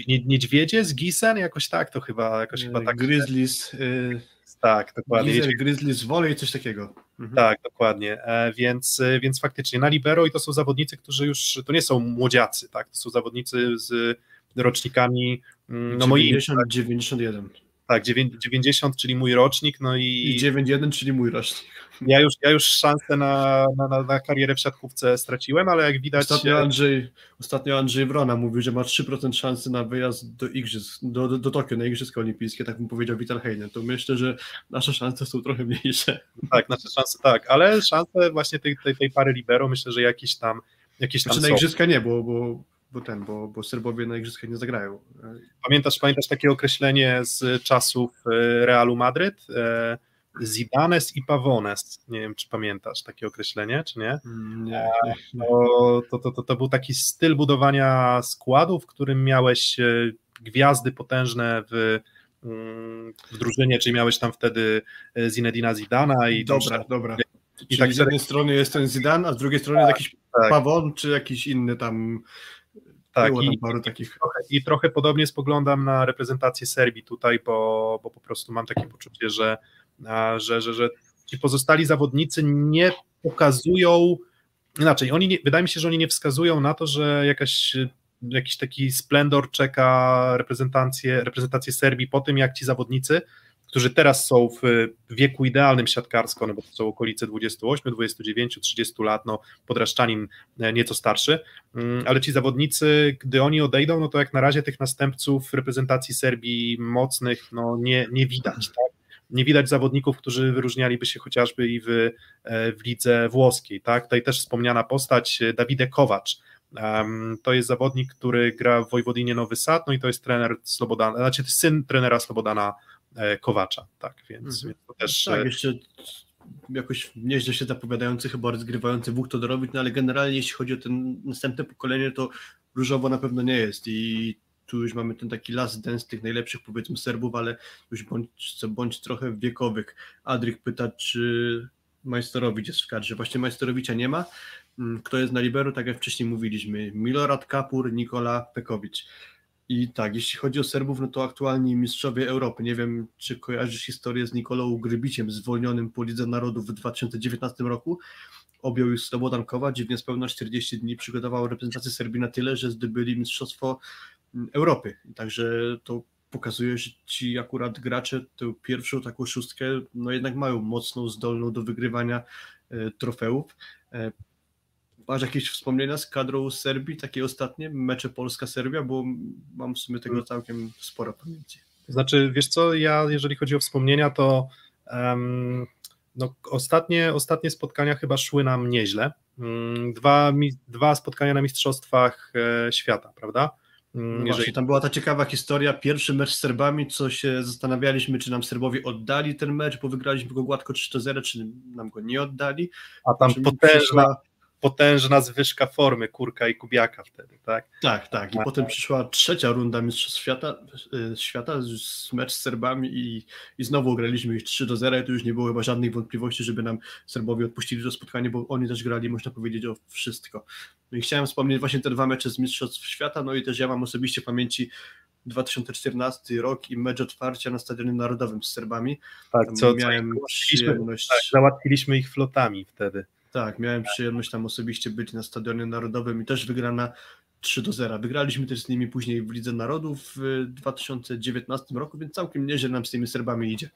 niedźwiedzie z Gisen, jakoś tak, to chyba jakoś chyba tak. Grizzlies. Yy, tak, dokładnie. Gizen, Grizzlies Volley, coś takiego. Mhm. Tak, dokładnie, e, więc, e, więc faktycznie na libero i to są zawodnicy, którzy już, to nie są młodziacy, tak, to są zawodnicy z rocznikami mm, no 90, moimi. 91. Tak, 90, czyli mój rocznik, no i... I 91, czyli mój rocznik. Ja już, ja już szansę na, na, na karierę w siatkówce straciłem, ale jak widać... Ostatnio Andrzej, ostatnio Andrzej Wrona mówił, że ma 3% szansy na wyjazd do Igrzysk, do, do, do Tokio, na Igrzyska Olimpijskie, tak mu powiedział Vital Heinen. To myślę, że nasze szanse są trochę mniejsze. Tak, nasze szanse, tak, ale szanse właśnie tej, tej, tej pary libero myślę, że jakiś tam jakiś tam znaczy, na Igrzyska nie, bo, bo bo ten, bo, bo Serbowie na Igrzyskach nie zagrają. Pamiętasz, pamiętasz takie określenie z czasów e, Realu Madryt? E, Zidanes i Pavones. Nie wiem, czy pamiętasz takie określenie, czy nie? Mm, nie. To, to, to, to, był taki styl budowania składu, w którym miałeś e, gwiazdy potężne w, mm, w drużynie, czyli miałeś tam wtedy Zinedina Zidana i Dobra, tam, dobra. I Czyli tak z jednej strony jest ten Zidane, a z drugiej strony tak, jakiś tak. Pawon, czy jakiś inny tam tak, i, takich. Trochę, I trochę podobnie spoglądam na reprezentację Serbii tutaj, bo, bo po prostu mam takie poczucie, że, że, że, że ci pozostali zawodnicy nie pokazują, inaczej, oni nie, wydaje mi się, że oni nie wskazują na to, że jakaś jakiś taki splendor czeka reprezentację, reprezentację Serbii po tym, jak ci zawodnicy którzy teraz są w wieku idealnym siatkarsko, no bo to są okolice 28, 29, 30 lat, no podraszczanin e, nieco starszy, mm, ale ci zawodnicy, gdy oni odejdą, no to jak na razie tych następców reprezentacji Serbii mocnych, no nie, nie widać, tak? Nie widać zawodników, którzy wyróżnialiby się chociażby i w, e, w lidze włoskiej, tak? Tutaj też wspomniana postać e, Dawide Kowacz, to jest zawodnik, który gra w Wojwodinie Nowy Sad, no i to jest trener Slobodana, znaczy syn trenera Slobodana E, Kowacza, tak, więc, mhm. to też... Tak, jeszcze jakoś nieźle się zapowiadający, chyba rozgrywający Wóch Todorowicz, no ale generalnie jeśli chodzi o ten następne pokolenie, to różowo na pewno nie jest i tu już mamy ten taki last dance tych najlepszych powiedzmy Serbów, ale już bądź, bądź trochę wiekowych. Adrik pyta, czy Majsterowicz jest w kadrze. Właśnie Majsterowicza nie ma. Mm, kto jest na libero? Tak jak wcześniej mówiliśmy, Milorad Kapur, Nikola Pekowicz. I tak, jeśli chodzi o Serbów, no to aktualni mistrzowie Europy. Nie wiem, czy kojarzysz historię z Nikolą Grybiciem, zwolnionym po Lidze Narodów w 2019 roku. Objął już Slobodan Kovac i w niespełna 40 dni przygotował reprezentację Serbii na tyle, że zdobyli Mistrzostwo Europy. Także to pokazuje, że ci akurat gracze tę pierwszą taką szóstkę, no jednak mają mocną, zdolną do wygrywania e, trofeów. E, Masz jakieś wspomnienia z kadrą Serbii, takie ostatnie, mecze Polska-Serbia, bo mam w sumie tego hmm. całkiem sporo pamięci. Znaczy, wiesz co, ja jeżeli chodzi o wspomnienia, to um, no, ostatnie, ostatnie spotkania chyba szły nam nieźle. Um, dwa, dwa spotkania na Mistrzostwach e, Świata, prawda? Um, no jeżeli... tam była ta ciekawa historia, pierwszy mecz z Serbami, co się zastanawialiśmy, czy nam Serbowie oddali ten mecz, bo wygraliśmy go gładko 3-0, czy nam go nie oddali. A tam potężna, potężna zwyżka formy Kurka i Kubiaka wtedy, tak? Tak, tak. I Tak. potem przyszła trzecia runda Mistrzostw Świata, y, świata z mecz z Serbami i, i znowu graliśmy ich 3 do 0 i tu już nie było chyba żadnych wątpliwości, żeby nam Serbowie odpuścili to spotkanie, bo oni też grali, można powiedzieć, o wszystko. No i chciałem wspomnieć właśnie te dwa mecze z Mistrzostw Świata, no i też ja mam osobiście w pamięci 2014 rok i mecz otwarcia na Stadionie Narodowym z Serbami. Tak, Tam co, miałem co przyjemność... tak, załatwiliśmy ich flotami wtedy. Tak, miałem przyjemność tam osobiście być na Stadionie Narodowym i też wygrana 3 do 0. Wygraliśmy też z nimi później w Lidze Narodów w 2019 roku, więc całkiem nieźle nam z tymi Serbami idzie.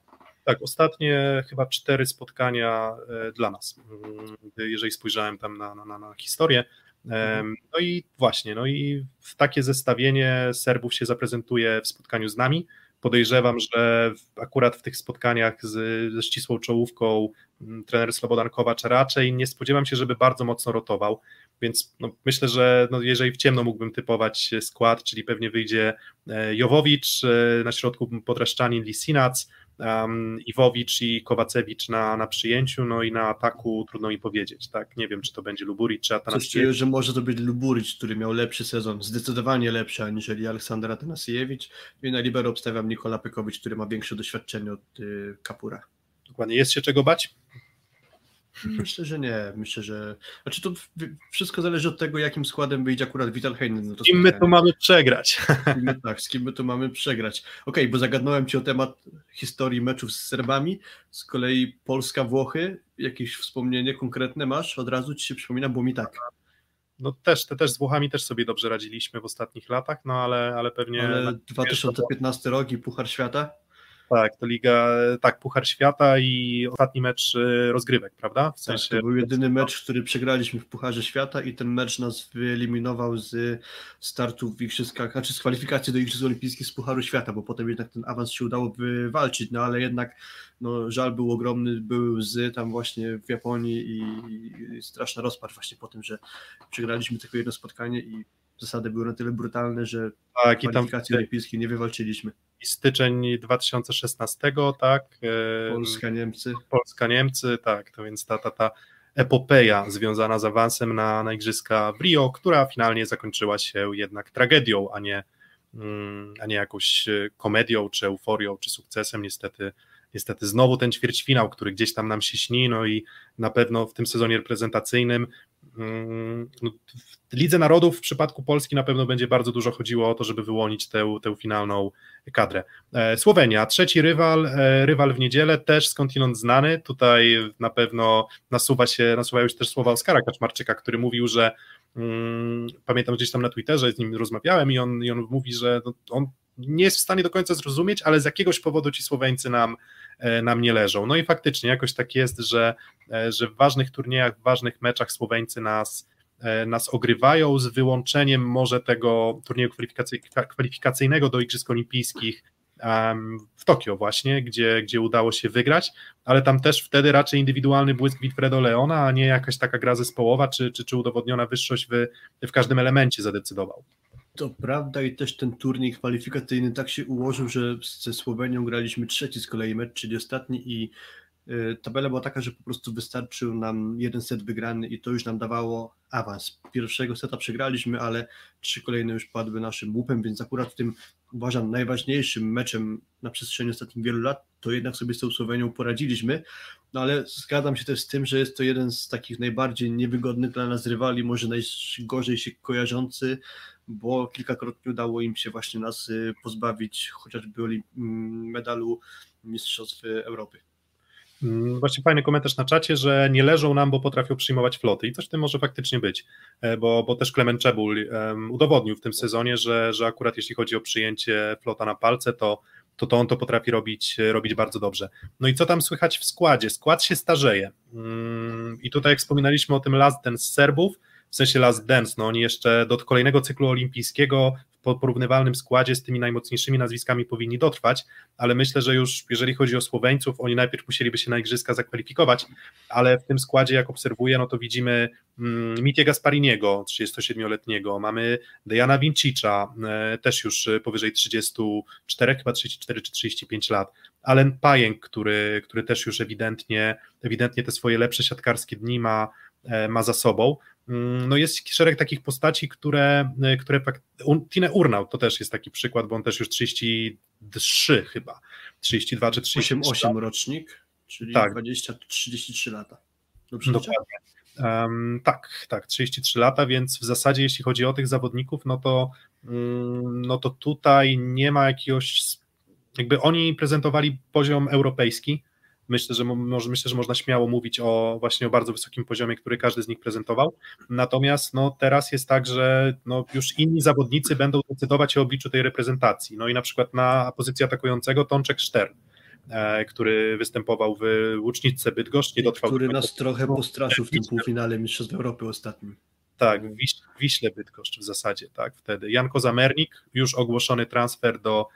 Tak, ostatnie chyba cztery spotkania e, dla nas, mm, jeżeli spojrzałem tam na, na, na historię. No i właśnie, no i w takie zestawienie Serbów się zaprezentuje w spotkaniu z nami. Podejrzewam, że akurat w tych spotkaniach z, ze ścisłą czołówką mm, trener Slobodan Kowacz raczej nie spodziewam się, żeby bardzo mocno rotował, więc no, myślę, że no, jeżeli w ciemno mógłbym typować skład, czyli pewnie wyjdzie e, Jowowicz, e, na środku Podraszczanin, Lisinac, um, Iwowicz i Kowacewicz na, na przyjęciu, no i na ataku trudno mi powiedzieć, tak, nie wiem, czy to będzie Luburic, czy Coś Atanasiewicz. czuję, że może to być Luburic, który miał lepszy sezon, zdecydowanie lepszy aniżeli Aleksander Atanasiewicz i na libero obstawiam Nikola Pekowicz, który ma większe doświadczenie od y, Kapura. Dokładnie, jest się czego bać? Myślę, że nie. Myślę, że. Znaczy to wszystko zależy od tego, jakim składem wyjdzie akurat Vital Heinen. No to I my spotkanie. to mamy przegrać. My, tak, z kim my to mamy przegrać. Okej, bo zagadnąłem ci o temat historii meczów z Serbami. Z kolei Polska-Włochy. Jakieś wspomnienie konkretne masz? Od razu ci się przypomina, bo mi tak. No też, te też z Włochami też sobie dobrze radziliśmy w ostatnich latach, no ale, ale pewnie... Ale 2015 rok i Puchar Świata. Tak, to Liga, tak, Puchar Świata i ostatni mecz y, rozgrywek, prawda? W Tak, sensie... to był jedyny mecz, który przegraliśmy w Pucharze Świata i ten mecz nas wyeliminował z startu w Igrzyskach, znaczy z kwalifikacji do Igrzysk Olimpijskich z Pucharu Świata, bo potem jednak ten awans się udało wywalczyć, no ale jednak no, żal był ogromny, były łzy tam właśnie w Japonii i, i straszna rozpacz właśnie po tym, że przegraliśmy tylko jedno spotkanie i zasady były na tyle brutalne, że tak, i tam kwalifikacji olimpijskiej nie wywalczyliśmy. i styczeń 2016, tak? y, Polska, Niemcy. Polska, Niemcy, tak, to więc ta, ta, ta epopeja związana z awansem na, na Igrzyska w Rio, która finalnie zakończyła się jednak tragedią, a nie, mm, a nie jakąś e, komedią, czy euforią, czy sukcesem. Niestety, niestety znowu ten ćwierćfinał, który gdzieś tam nam się śni, no i na pewno w tym sezonie reprezentacyjnym w Lidze Narodów w przypadku Polski na pewno będzie bardzo dużo chodziło o to, żeby wyłonić tę, tę finalną kadrę. E, Słowenia, trzeci rywal, e, rywal w niedzielę, też skądinąd znany. Tutaj na pewno nasuwa się, nasuwają się też słowa Oskara Kaczmarczyka, który mówił, że mm, pamiętam gdzieś tam na Twitterze, z nim rozmawiałem i on, i on mówi, że no, on nie jest w stanie do końca zrozumieć, ale z jakiegoś powodu ci Słoweńcy nam, e, nam nie leżą. No i faktycznie jakoś tak jest, że, e, że w ważnych turniejach, w ważnych meczach Słoweńcy nas e, nas ogrywają z wyłączeniem może tego turnieju kwalifikacy, kwalifikacyjnego do Igrzysk Olimpijskich w Tokio właśnie, gdzie, gdzie udało się wygrać, ale tam też wtedy raczej indywidualny błysk Wilfredo Leona, a nie jakaś taka gra zespołowa, czy, czy, czy udowodniona wyższość w, w każdym elemencie zadecydował. To prawda i też ten turniej kwalifikacyjny tak się ułożył, że ze Słowenią graliśmy trzeci z kolei mecz, czyli ostatni i y, tabela była taka, że po prostu wystarczył nam jeden set wygrany i to już nam dawało awans. Pierwszego seta przegraliśmy, ale trzy kolejne już padły naszym łupem, więc akurat w tym uważam najważniejszym meczem na przestrzeni ostatnich wielu lat, to jednak sobie z tą Słowenią poradziliśmy, no ale zgadzam się też z tym, że jest to jeden z takich najbardziej niewygodnych dla nas rywali, może najgorzej się kojarzący, bo kilkakrotnie udało im się właśnie nas y, pozbawić chociażby mm, medalu Mistrzostw Europy. Mm, Właśnie fajny komentarz na czacie, że nie leżą nam, bo potrafią przyjmować floty i coś w tym może faktycznie być, e, bo, bo też Klement Czebul udowodnił w tym sezonie, że, że akurat jeśli chodzi o przyjęcie flota na palce, to, to, to on to potrafi robić, robić bardzo dobrze. No i co tam słychać w składzie? Skład się starzeje Mm, i tutaj jak wspominaliśmy o tym Last Dance z Serbów, w sensie Last Dance, no oni jeszcze do kolejnego cyklu olimpijskiego w porównywalnym składzie z tymi najmocniejszymi nazwiskami powinni dotrwać, ale myślę, że już jeżeli chodzi o Słoweńców, oni najpierw musieliby się na igrzyska zakwalifikować, ale w tym składzie, jak obserwuję, no to widzimy mm, Mitie Gaspariniego, 37-letniego, mamy Dejana Vincicza, e, też już powyżej 34, chyba 34 czy 35 lat, Allen Pajęk, który, który też już ewidentnie, ewidentnie te swoje lepsze siatkarskie dni ma, e, ma za sobą. Mm, no jest szereg takich postaci, które, które Tine Urnał to też jest taki przykład, bo on też już 33 chyba, 32 czy 33. 8 rocznik, czyli tak. 20-33 lata. Dobrze Dokładnie. Um, tak, tak, 33 lata, więc w zasadzie jeśli chodzi o tych zawodników, no to, um, no to tutaj nie ma jakiegoś, jakby oni prezentowali poziom europejski, myślę, że może, myślę, że można śmiało mówić o właśnie o bardzo wysokim poziomie, który każdy z nich prezentował. Natomiast no, teraz jest tak, że no, już inni zawodnicy będą decydować o obliczu tej reprezentacji. No i na przykład na pozycję atakującego Tączek Sztern E, który występował w Łuczniczce Bydgoszcz. Nie dotrwał który nas trochę postraszył w tym półfinale Mistrzostw Europy ostatnim. Tak, w Wiśle Bydgoszcz w zasadzie, tak, wtedy. Janko Zamernik, już ogłoszony transfer do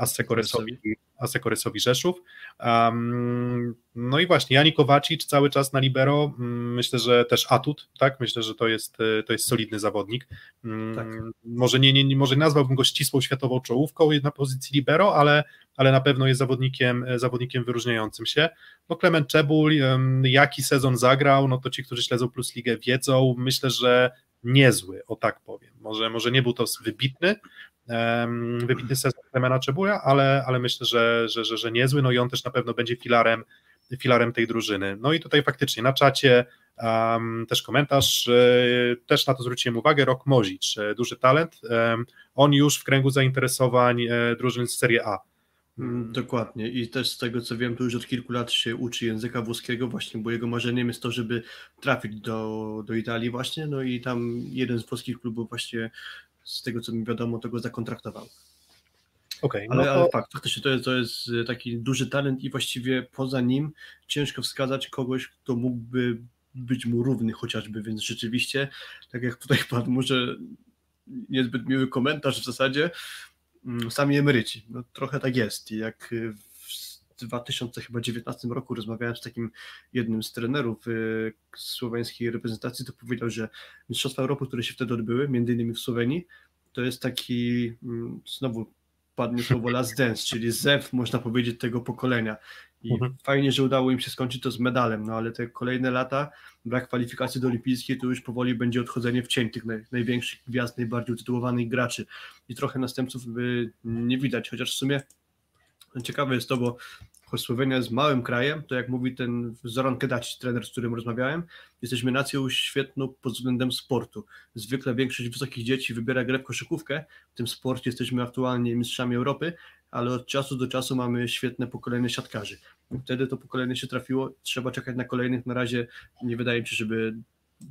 Asekoresowi, Asekoresowi Rzeszów. Um, no i właśnie, Jani Kowacic cały czas na libero, mm, myślę, że też atut, tak, myślę, że to jest, e, to jest solidny zawodnik. Mm, tak. Może nie, nie, może nazwałbym go ścisłą światową czołówką na pozycji libero, ale ale na pewno jest zawodnikiem, e, zawodnikiem wyróżniającym się. No Klement Czebul, jaki sezon zagrał, no to ci, którzy śledzą Plus Ligę wiedzą, myślę, że niezły, o tak powiem. Może, może nie był to wybitny, wybitny sezon Klemena Czebula, ale, ale myślę, że, że, że, że niezły, no i on też na pewno będzie filarem, filarem tej drużyny. No i tutaj faktycznie na czacie um, też komentarz, e, też na to zwróciłem uwagę, Rok Mozicz, e, duży talent, on już w kręgu zainteresowań drużyn z Serie A, Mm, dokładnie. I też z tego co wiem, to już od kilku lat się uczy języka włoskiego właśnie, bo jego marzeniem jest to, żeby trafić do, do Italii właśnie, no i tam jeden z włoskich klubów właśnie z tego co mi wiadomo, to go zakontraktował. Okay, ale, no to... ale fakt, faktycznie to jest, to jest taki duży talent i właściwie poza nim ciężko wskazać kogoś, kto mógłby być mu równy chociażby, więc rzeczywiście, tak jak tutaj [laughs] padł może niezbyt miły komentarz w zasadzie, Mm, sami emeryci. No, trochę tak jest. I jak w 2019 roku rozmawiałem z takim jednym z trenerów y, słoweńskiej reprezentacji, to powiedział, że Mistrzostwa Europy, które się wtedy odbyły, między innymi w Słowenii, to jest taki, mm, znowu padnie słowo last dance, czyli zew, można powiedzieć, tego pokolenia. I mhm. fajnie, że udało im się skończyć to z medalem, no ale te kolejne lata, brak kwalifikacji do olimpijskiej, to już powoli będzie odchodzenie w cień tych naj, największych gwiazd, najbardziej utytułowanych graczy. I trochę następców by nie widać, chociaż w sumie ciekawe jest to, bo choć Słowenia jest małym krajem, to jak mówi ten Zoran Kedaci, trener, z którym rozmawiałem, jesteśmy nacją świetną pod względem sportu. Zwykle większość wysokich dzieci wybiera grę w koszykówkę, w tym sporcie jesteśmy aktualnie mistrzami Europy, ale od czasu do czasu mamy świetne pokolenie siatkarzy. Wtedy to pokolenie się trafiło, trzeba czekać na kolejnych. Na razie nie wydaje mi się, żeby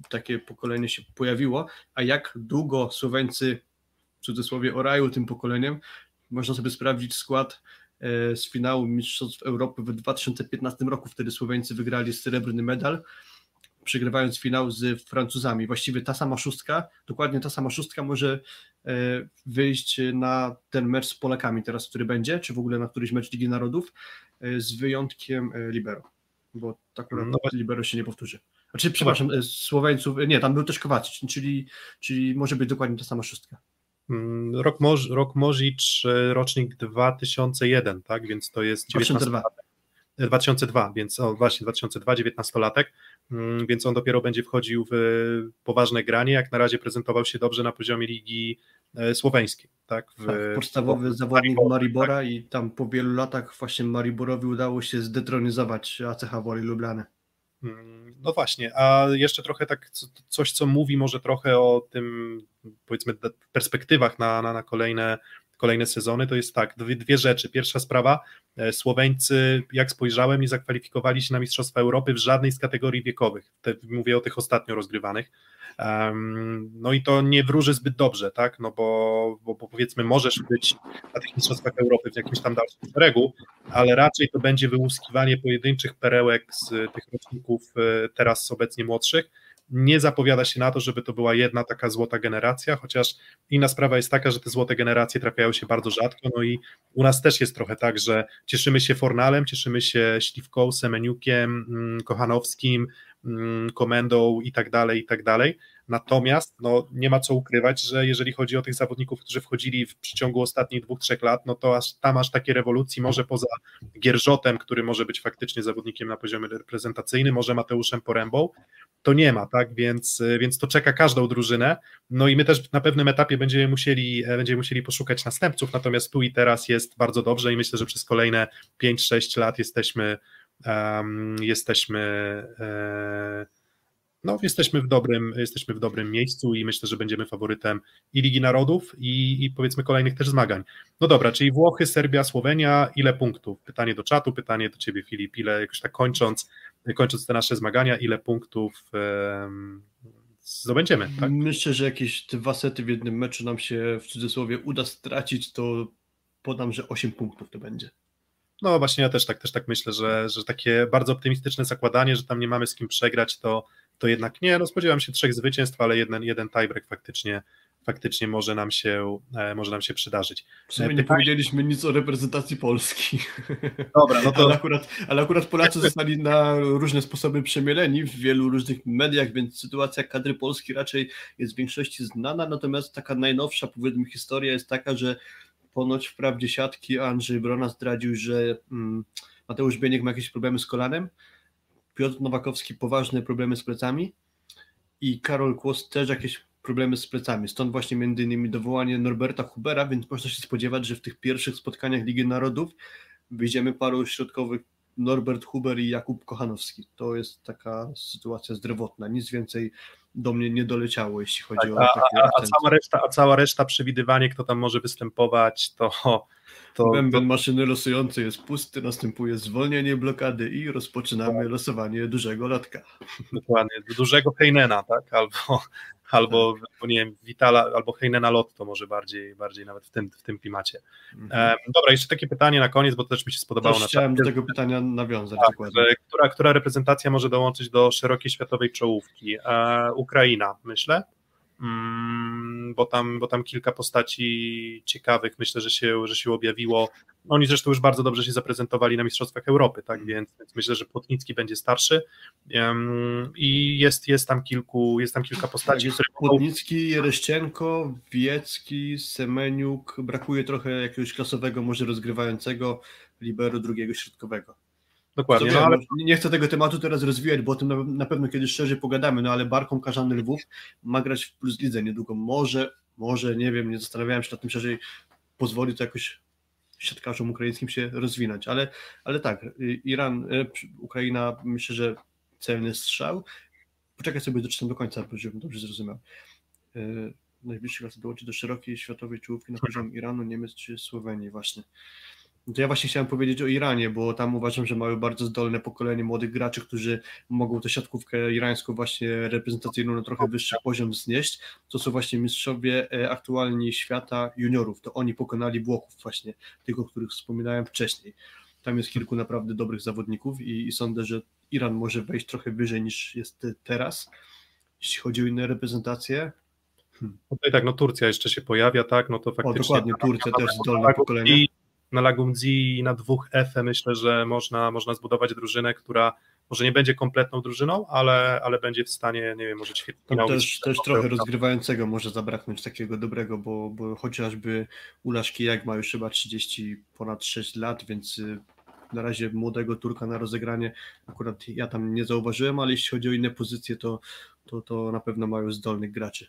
takie pokolenie się pojawiło. A jak długo Słoweńcy, w cudzysłowie, orają tym pokoleniem, można sobie sprawdzić skład z finału Mistrzostw Europy w 2015 roku. Wtedy Słoweńcy wygrali srebrny medal przegrywając finał z Francuzami. Właściwie ta sama szóstka, dokładnie ta sama szóstka może e, wyjść na ten mecz z Polakami teraz, który będzie, czy w ogóle na któryś mecz Ligi Narodów, e, z wyjątkiem e, Libero, bo tak no. Libero się nie powtórzy. Znaczy, przepraszam, Słoweńców, nie, tam był też Kowacic, czyli, czyli może być dokładnie ta sama szóstka. Mm, rok, Moż, rok Możicz, rocznik 2001, tak, więc to jest 19 2002. 2002, więc o, właśnie 2002, 19-latek, mm, więc on dopiero będzie wchodził w poważne granie, jak na razie prezentował się dobrze na poziomie ligi e, słoweńskiej. Tak, w, tak, podstawowy w, zawodnik Maribora tak. i tam po wielu latach właśnie Mariborowi udało się zdetronizować ACH Woli Lublany. Mm, no właśnie, a jeszcze trochę tak coś, co mówi może trochę o tym, powiedzmy, perspektywach na, na, na kolejne kolejne sezony, to jest tak, dwie, dwie rzeczy. Pierwsza sprawa, e, Słoweńcy, jak spojrzałem, nie zakwalifikowali się na Mistrzostwa Europy w żadnej z kategorii wiekowych. Te, mówię o tych ostatnio rozgrywanych. Um, no i to nie wróży zbyt dobrze, tak? No bo, bo, bo, powiedzmy, możesz być na tych Mistrzostwach Europy w jakimś tam dalszym szeregu, ale raczej to będzie wyłuskiwanie pojedynczych perełek z tych roczników e, teraz obecnie młodszych nie zapowiada się na to, żeby to była jedna taka złota generacja, chociaż inna sprawa jest taka, że te złote generacje trafiają się bardzo rzadko, no i u nas też jest trochę tak, że cieszymy się Fornalem, cieszymy się Śliwką, Semeniukiem, mm, Kochanowskim, mm, Komendą i tak dalej, i tak dalej, Natomiast no, nie ma co ukrywać, że jeżeli chodzi o tych zawodników, którzy wchodzili w przeciągu ostatnich dwóch, trzech lat, no to aż tam aż takiej rewolucji może poza Gierżotem, który może być faktycznie zawodnikiem na poziomie reprezentacyjnym, może Mateuszem Porębą, to nie ma, tak, więc, więc to czeka każdą drużynę, no i my też na pewnym etapie będziemy musieli, będziemy musieli poszukać następców, natomiast tu i teraz jest bardzo dobrze i myślę, że przez kolejne 5-6 lat jesteśmy um, jesteśmy e, no, jesteśmy w dobrym, jesteśmy w dobrym miejscu i myślę, że będziemy faworytem i Ligi Narodów i, i powiedzmy kolejnych też zmagań. No dobra, czyli Włochy, Serbia, Słowenia, ile punktów? Pytanie do czatu, pytanie do ciebie Filip, ile jakoś tak kończąc, kończąc te nasze zmagania, ile punktów um, zdobędziemy, tak? Myślę, że jakieś dwa sety w jednym meczu nam się w cudzysłowie uda stracić, to podam, że 8 punktów to będzie. No właśnie ja też tak, też tak myślę, że, że takie bardzo optymistyczne zakładanie, że tam nie mamy z kim przegrać, to, to jednak nie, no spodziewam się trzech zwycięstw, ale jeden, jeden tiebreak faktycznie, faktycznie może nam się, e, może nam się przydarzyć. W sumie nie powiedzieliśmy nic o reprezentacji Polski. Dobra, no to... ale, akurat, ale akurat Polacy zostali na różne sposoby przemieleni w wielu różnych mediach, więc sytuacja kadry Polski raczej jest w większości znana, natomiast taka najnowsza, powiedzmy, historia jest taka, że ponoć wprawdzie siatki Andrzej Brona zdradził, że mm, Mateusz Bieniek ma jakieś problemy z kolanem, Piotr Nowakowski poważne problemy z plecami i Karol Kłos też jakieś problemy z plecami. Stąd właśnie między innymi dowołanie Norberta Hubera, więc można się spodziewać, że w tych pierwszych spotkaniach Ligi Narodów wyjdziemy paru środkowych Norbert Huber i Jakub Kochanowski. To jest taka sytuacja zdrowotna. Nic więcej do mnie nie doleciało, jeśli chodzi tak, o takie a, a, cała reszta, a cała reszta przewidywanie, kto tam może występować, to. to Bęben to... maszyny losującej jest pusty, następuje zwolnienie blokady i rozpoczynamy tak. losowanie dużego lotka. Dokładnie, dużego Heinena, tak? Albo, albo, tak. albo nie wiem, Vitala, albo Heinena Lotto może bardziej, bardziej nawet w tym, w tym klimacie. Mhm. dobra, jeszcze takie pytanie na koniec, bo to też mi się spodobało. Też chciałem do tego pytania nawiązać tak, dokładnie. Która, która reprezentacja może dołączyć do szerokiej światowej czołówki? E, Ukraina, myślę. Mm, bo tam, bo tam kilka postaci ciekawych myślę, że się, że się objawiło. Oni zresztą już bardzo dobrze się zaprezentowali na Mistrzostwach Europy, tak więc, więc myślę, że Płotnicki będzie starszy i jest, jest tam kilku, jest tam kilka postaci. Tak, które Płotnicki, Jereszczenko, Wiecki, Semeniuk, brakuje trochę jakiegoś klasowego, może rozgrywającego liberu drugiego środkowego. Dokładnie. No, ale... Nie chcę tego tematu teraz rozwijać, bo o tym na, pewno kiedyś szerzej pogadamy, no ale Barką Karzany Lwów ma grać w Plus Lidze niedługo. Może, może, nie wiem, nie zastanawiałem się nad tym szerzej, pozwoli to jakoś siatkarzom ukraińskim się rozwinąć, ale, ale tak, Iran, e, Ukraina, myślę, że celny strzał. Poczekaj sobie, doczytam do końca, żebym dobrze zrozumiał. E, najbliższy raz dołączy do szerokiej światowej czołówki na poziom Iranu, Niemiec czy Słowenii właśnie. To ja właśnie chciałem powiedzieć o Iranie, bo tam uważam, że mają bardzo zdolne pokolenie młodych graczy, którzy mogą tę siatkówkę irańską właśnie reprezentacyjną na trochę wyższy poziom znieść. To są właśnie mistrzowie e, aktualni świata juniorów. To oni pokonali Włochów właśnie, tych, o których wspominałem wcześniej. Tam jest kilku naprawdę dobrych zawodników i, i sądzę, że Iran może wejść trochę wyżej niż jest teraz. Jeśli chodzi o inne reprezentacje, Hmm. Tutaj tak, no Turcja jeszcze się pojawia, tak, no to faktycznie. O, dokładnie, Turcja też zdolne pokolenie. I na Lagumdzi i na dwóch F myślę, że można, można zbudować drużynę, która może nie będzie kompletną drużyną, ale, ale będzie w stanie, nie wiem, może ćwierćfinał. Też, też trochę rozgrywającego może zabraknąć takiego dobrego, bo, bo chociażby Ulaszki jak ma już chyba 30 ponad 6 lat, więc y, na razie młodego Turka na rozegranie akurat ja tam nie zauważyłem, ale jeśli chodzi o inne pozycje, to, to, to na pewno mają zdolnych graczy.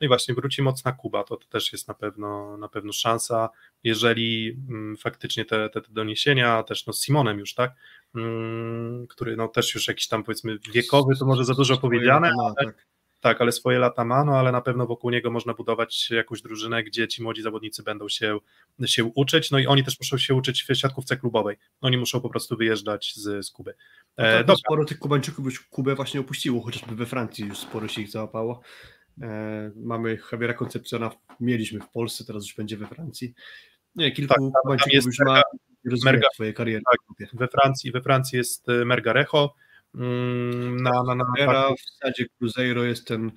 No i właśnie wróci mocna Kuba, to, to też jest na pewno, na pewno szansa, jeżeli mm, faktycznie te, te, te, doniesienia, też no z Simonem już, tak, mm, który no też już jakiś tam powiedzmy wiekowy, to może za dużo powiedziane, ale, tak. tak. ale swoje lata ma, no ale na pewno wokół niego można budować jakąś drużynę, gdzie ci młodzi zawodnicy będą się, się uczyć, no i oni też muszą się uczyć w siatkówce klubowej, oni muszą po prostu wyjeżdżać z, z Kuby. No tak, no sporo tych Kubańczyków już Kubę właśnie opuściło, chociażby we Francji już sporo się ich załapało. E, mamy Javiera Koncepcjona, mieliśmy w Polsce, teraz już będzie we Francji. Nie, kilku tak, Kubańczyków już ma rozwijać swoje kariery. Tak, we Francji, we Francji jest e, Mergarejo. Mm, na, na, na, na w sadzie Cruzeiro jest ten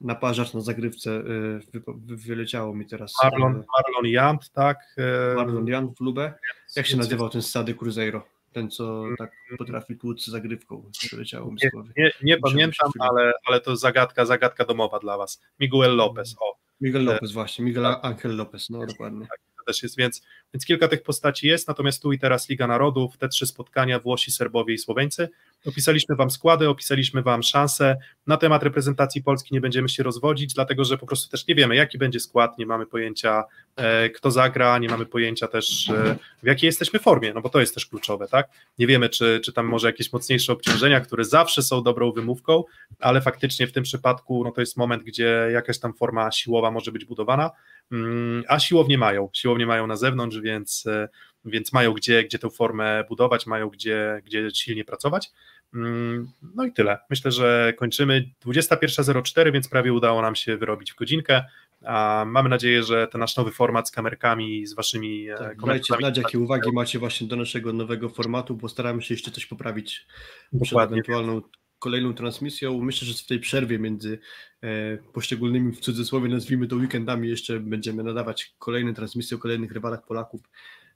naparzacz na zagrywce, e, wy, wyleciało mi teraz. Marlon, Marlon Jant, tak. Marlon Jant w Lubę. Jak się nazywał ten stady Cruzeiro? Ten co tak potrafi tłuc zagrywką, przeleciało mi z głowy. nie, nie pamiętam, ale, ale to zagadka, zagadka domowa dla was. Miguel Lopez, o. Miguel Lopez właśnie, Miguel Angel Lopez, no dokładnie. to też jest, więc, więc kilka tych postaci jest, natomiast tu i teraz Liga Narodów, te trzy spotkania, Włosi, Serbowie i Słoweńcy. Opisaliśmy Wam składy, opisaliśmy Wam szanse. Na temat reprezentacji Polski nie będziemy się rozwodzić, dlatego że po prostu też nie wiemy, jaki będzie skład, nie mamy pojęcia, e, kto zagra, nie mamy pojęcia też, e, w jakiej jesteśmy formie, no bo to jest też kluczowe, tak? Nie wiemy, czy, czy tam może jakieś mocniejsze obciążenia, które zawsze są dobrą wymówką, ale faktycznie w tym przypadku no to jest moment, gdzie jakaś tam forma siłowa może być budowana. Mm, a siłownie mają, siłownie mają na zewnątrz, więc, e, więc mają gdzie, gdzie tę formę budować, mają gdzie, gdzie silnie pracować. Mm, No i tyle. Myślę, że kończymy 21.04, więc prawie udało nam się wyrobić w godzinkę. A mamy nadzieję, że ten nasz nowy format z kamerkami, z waszymi e, Tak, dajcie komentarzami. znać, jakie uwagi macie właśnie do naszego nowego formatu, bo staramy się jeszcze coś poprawić przed Dokładnie. ewentualną kolejną transmisją. Myślę, że w tej przerwie między e, poszczególnymi, w cudzysłowie nazwijmy to weekendami, jeszcze będziemy nadawać kolejne transmisje o kolejnych rywalach Polaków.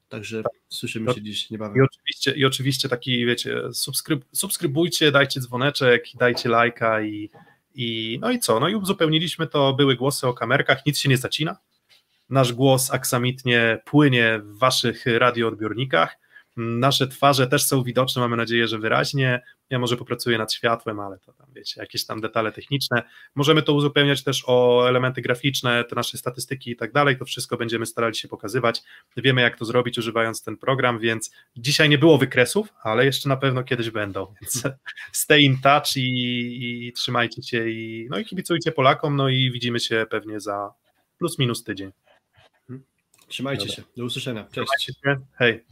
Także słyszymy się dziś I niebawem. oczywiście, I oczywiście taki, wiecie, subskryb, subskrybujcie, dajcie dzwoneczek, dajcie lajka i, i no i co? No i uzupełniliśmy to, były głosy o kamerkach, nic się nie zacina. Nasz głos aksamitnie płynie w waszych radioodbiornikach. Nasze twarze też są widoczne, mamy nadzieję, że wyraźnie. Ja może popracuję nad światłem, ale to tam, wiecie, jakieś tam detale techniczne. Możemy to uzupełniać też o elementy graficzne, te nasze statystyki i tak dalej. To wszystko będziemy starali się pokazywać. Wiemy, jak to zrobić, używając ten program, więc dzisiaj nie było wykresów, ale jeszcze na pewno kiedyś będą. [laughs] Więc stay in touch i, i trzymajcie się i, no i kibicujcie Polakom, no i widzimy się pewnie za plus minus tydzień. Trzymajcie Dobra. się. Do usłyszenia. Cześć. Się. Hej.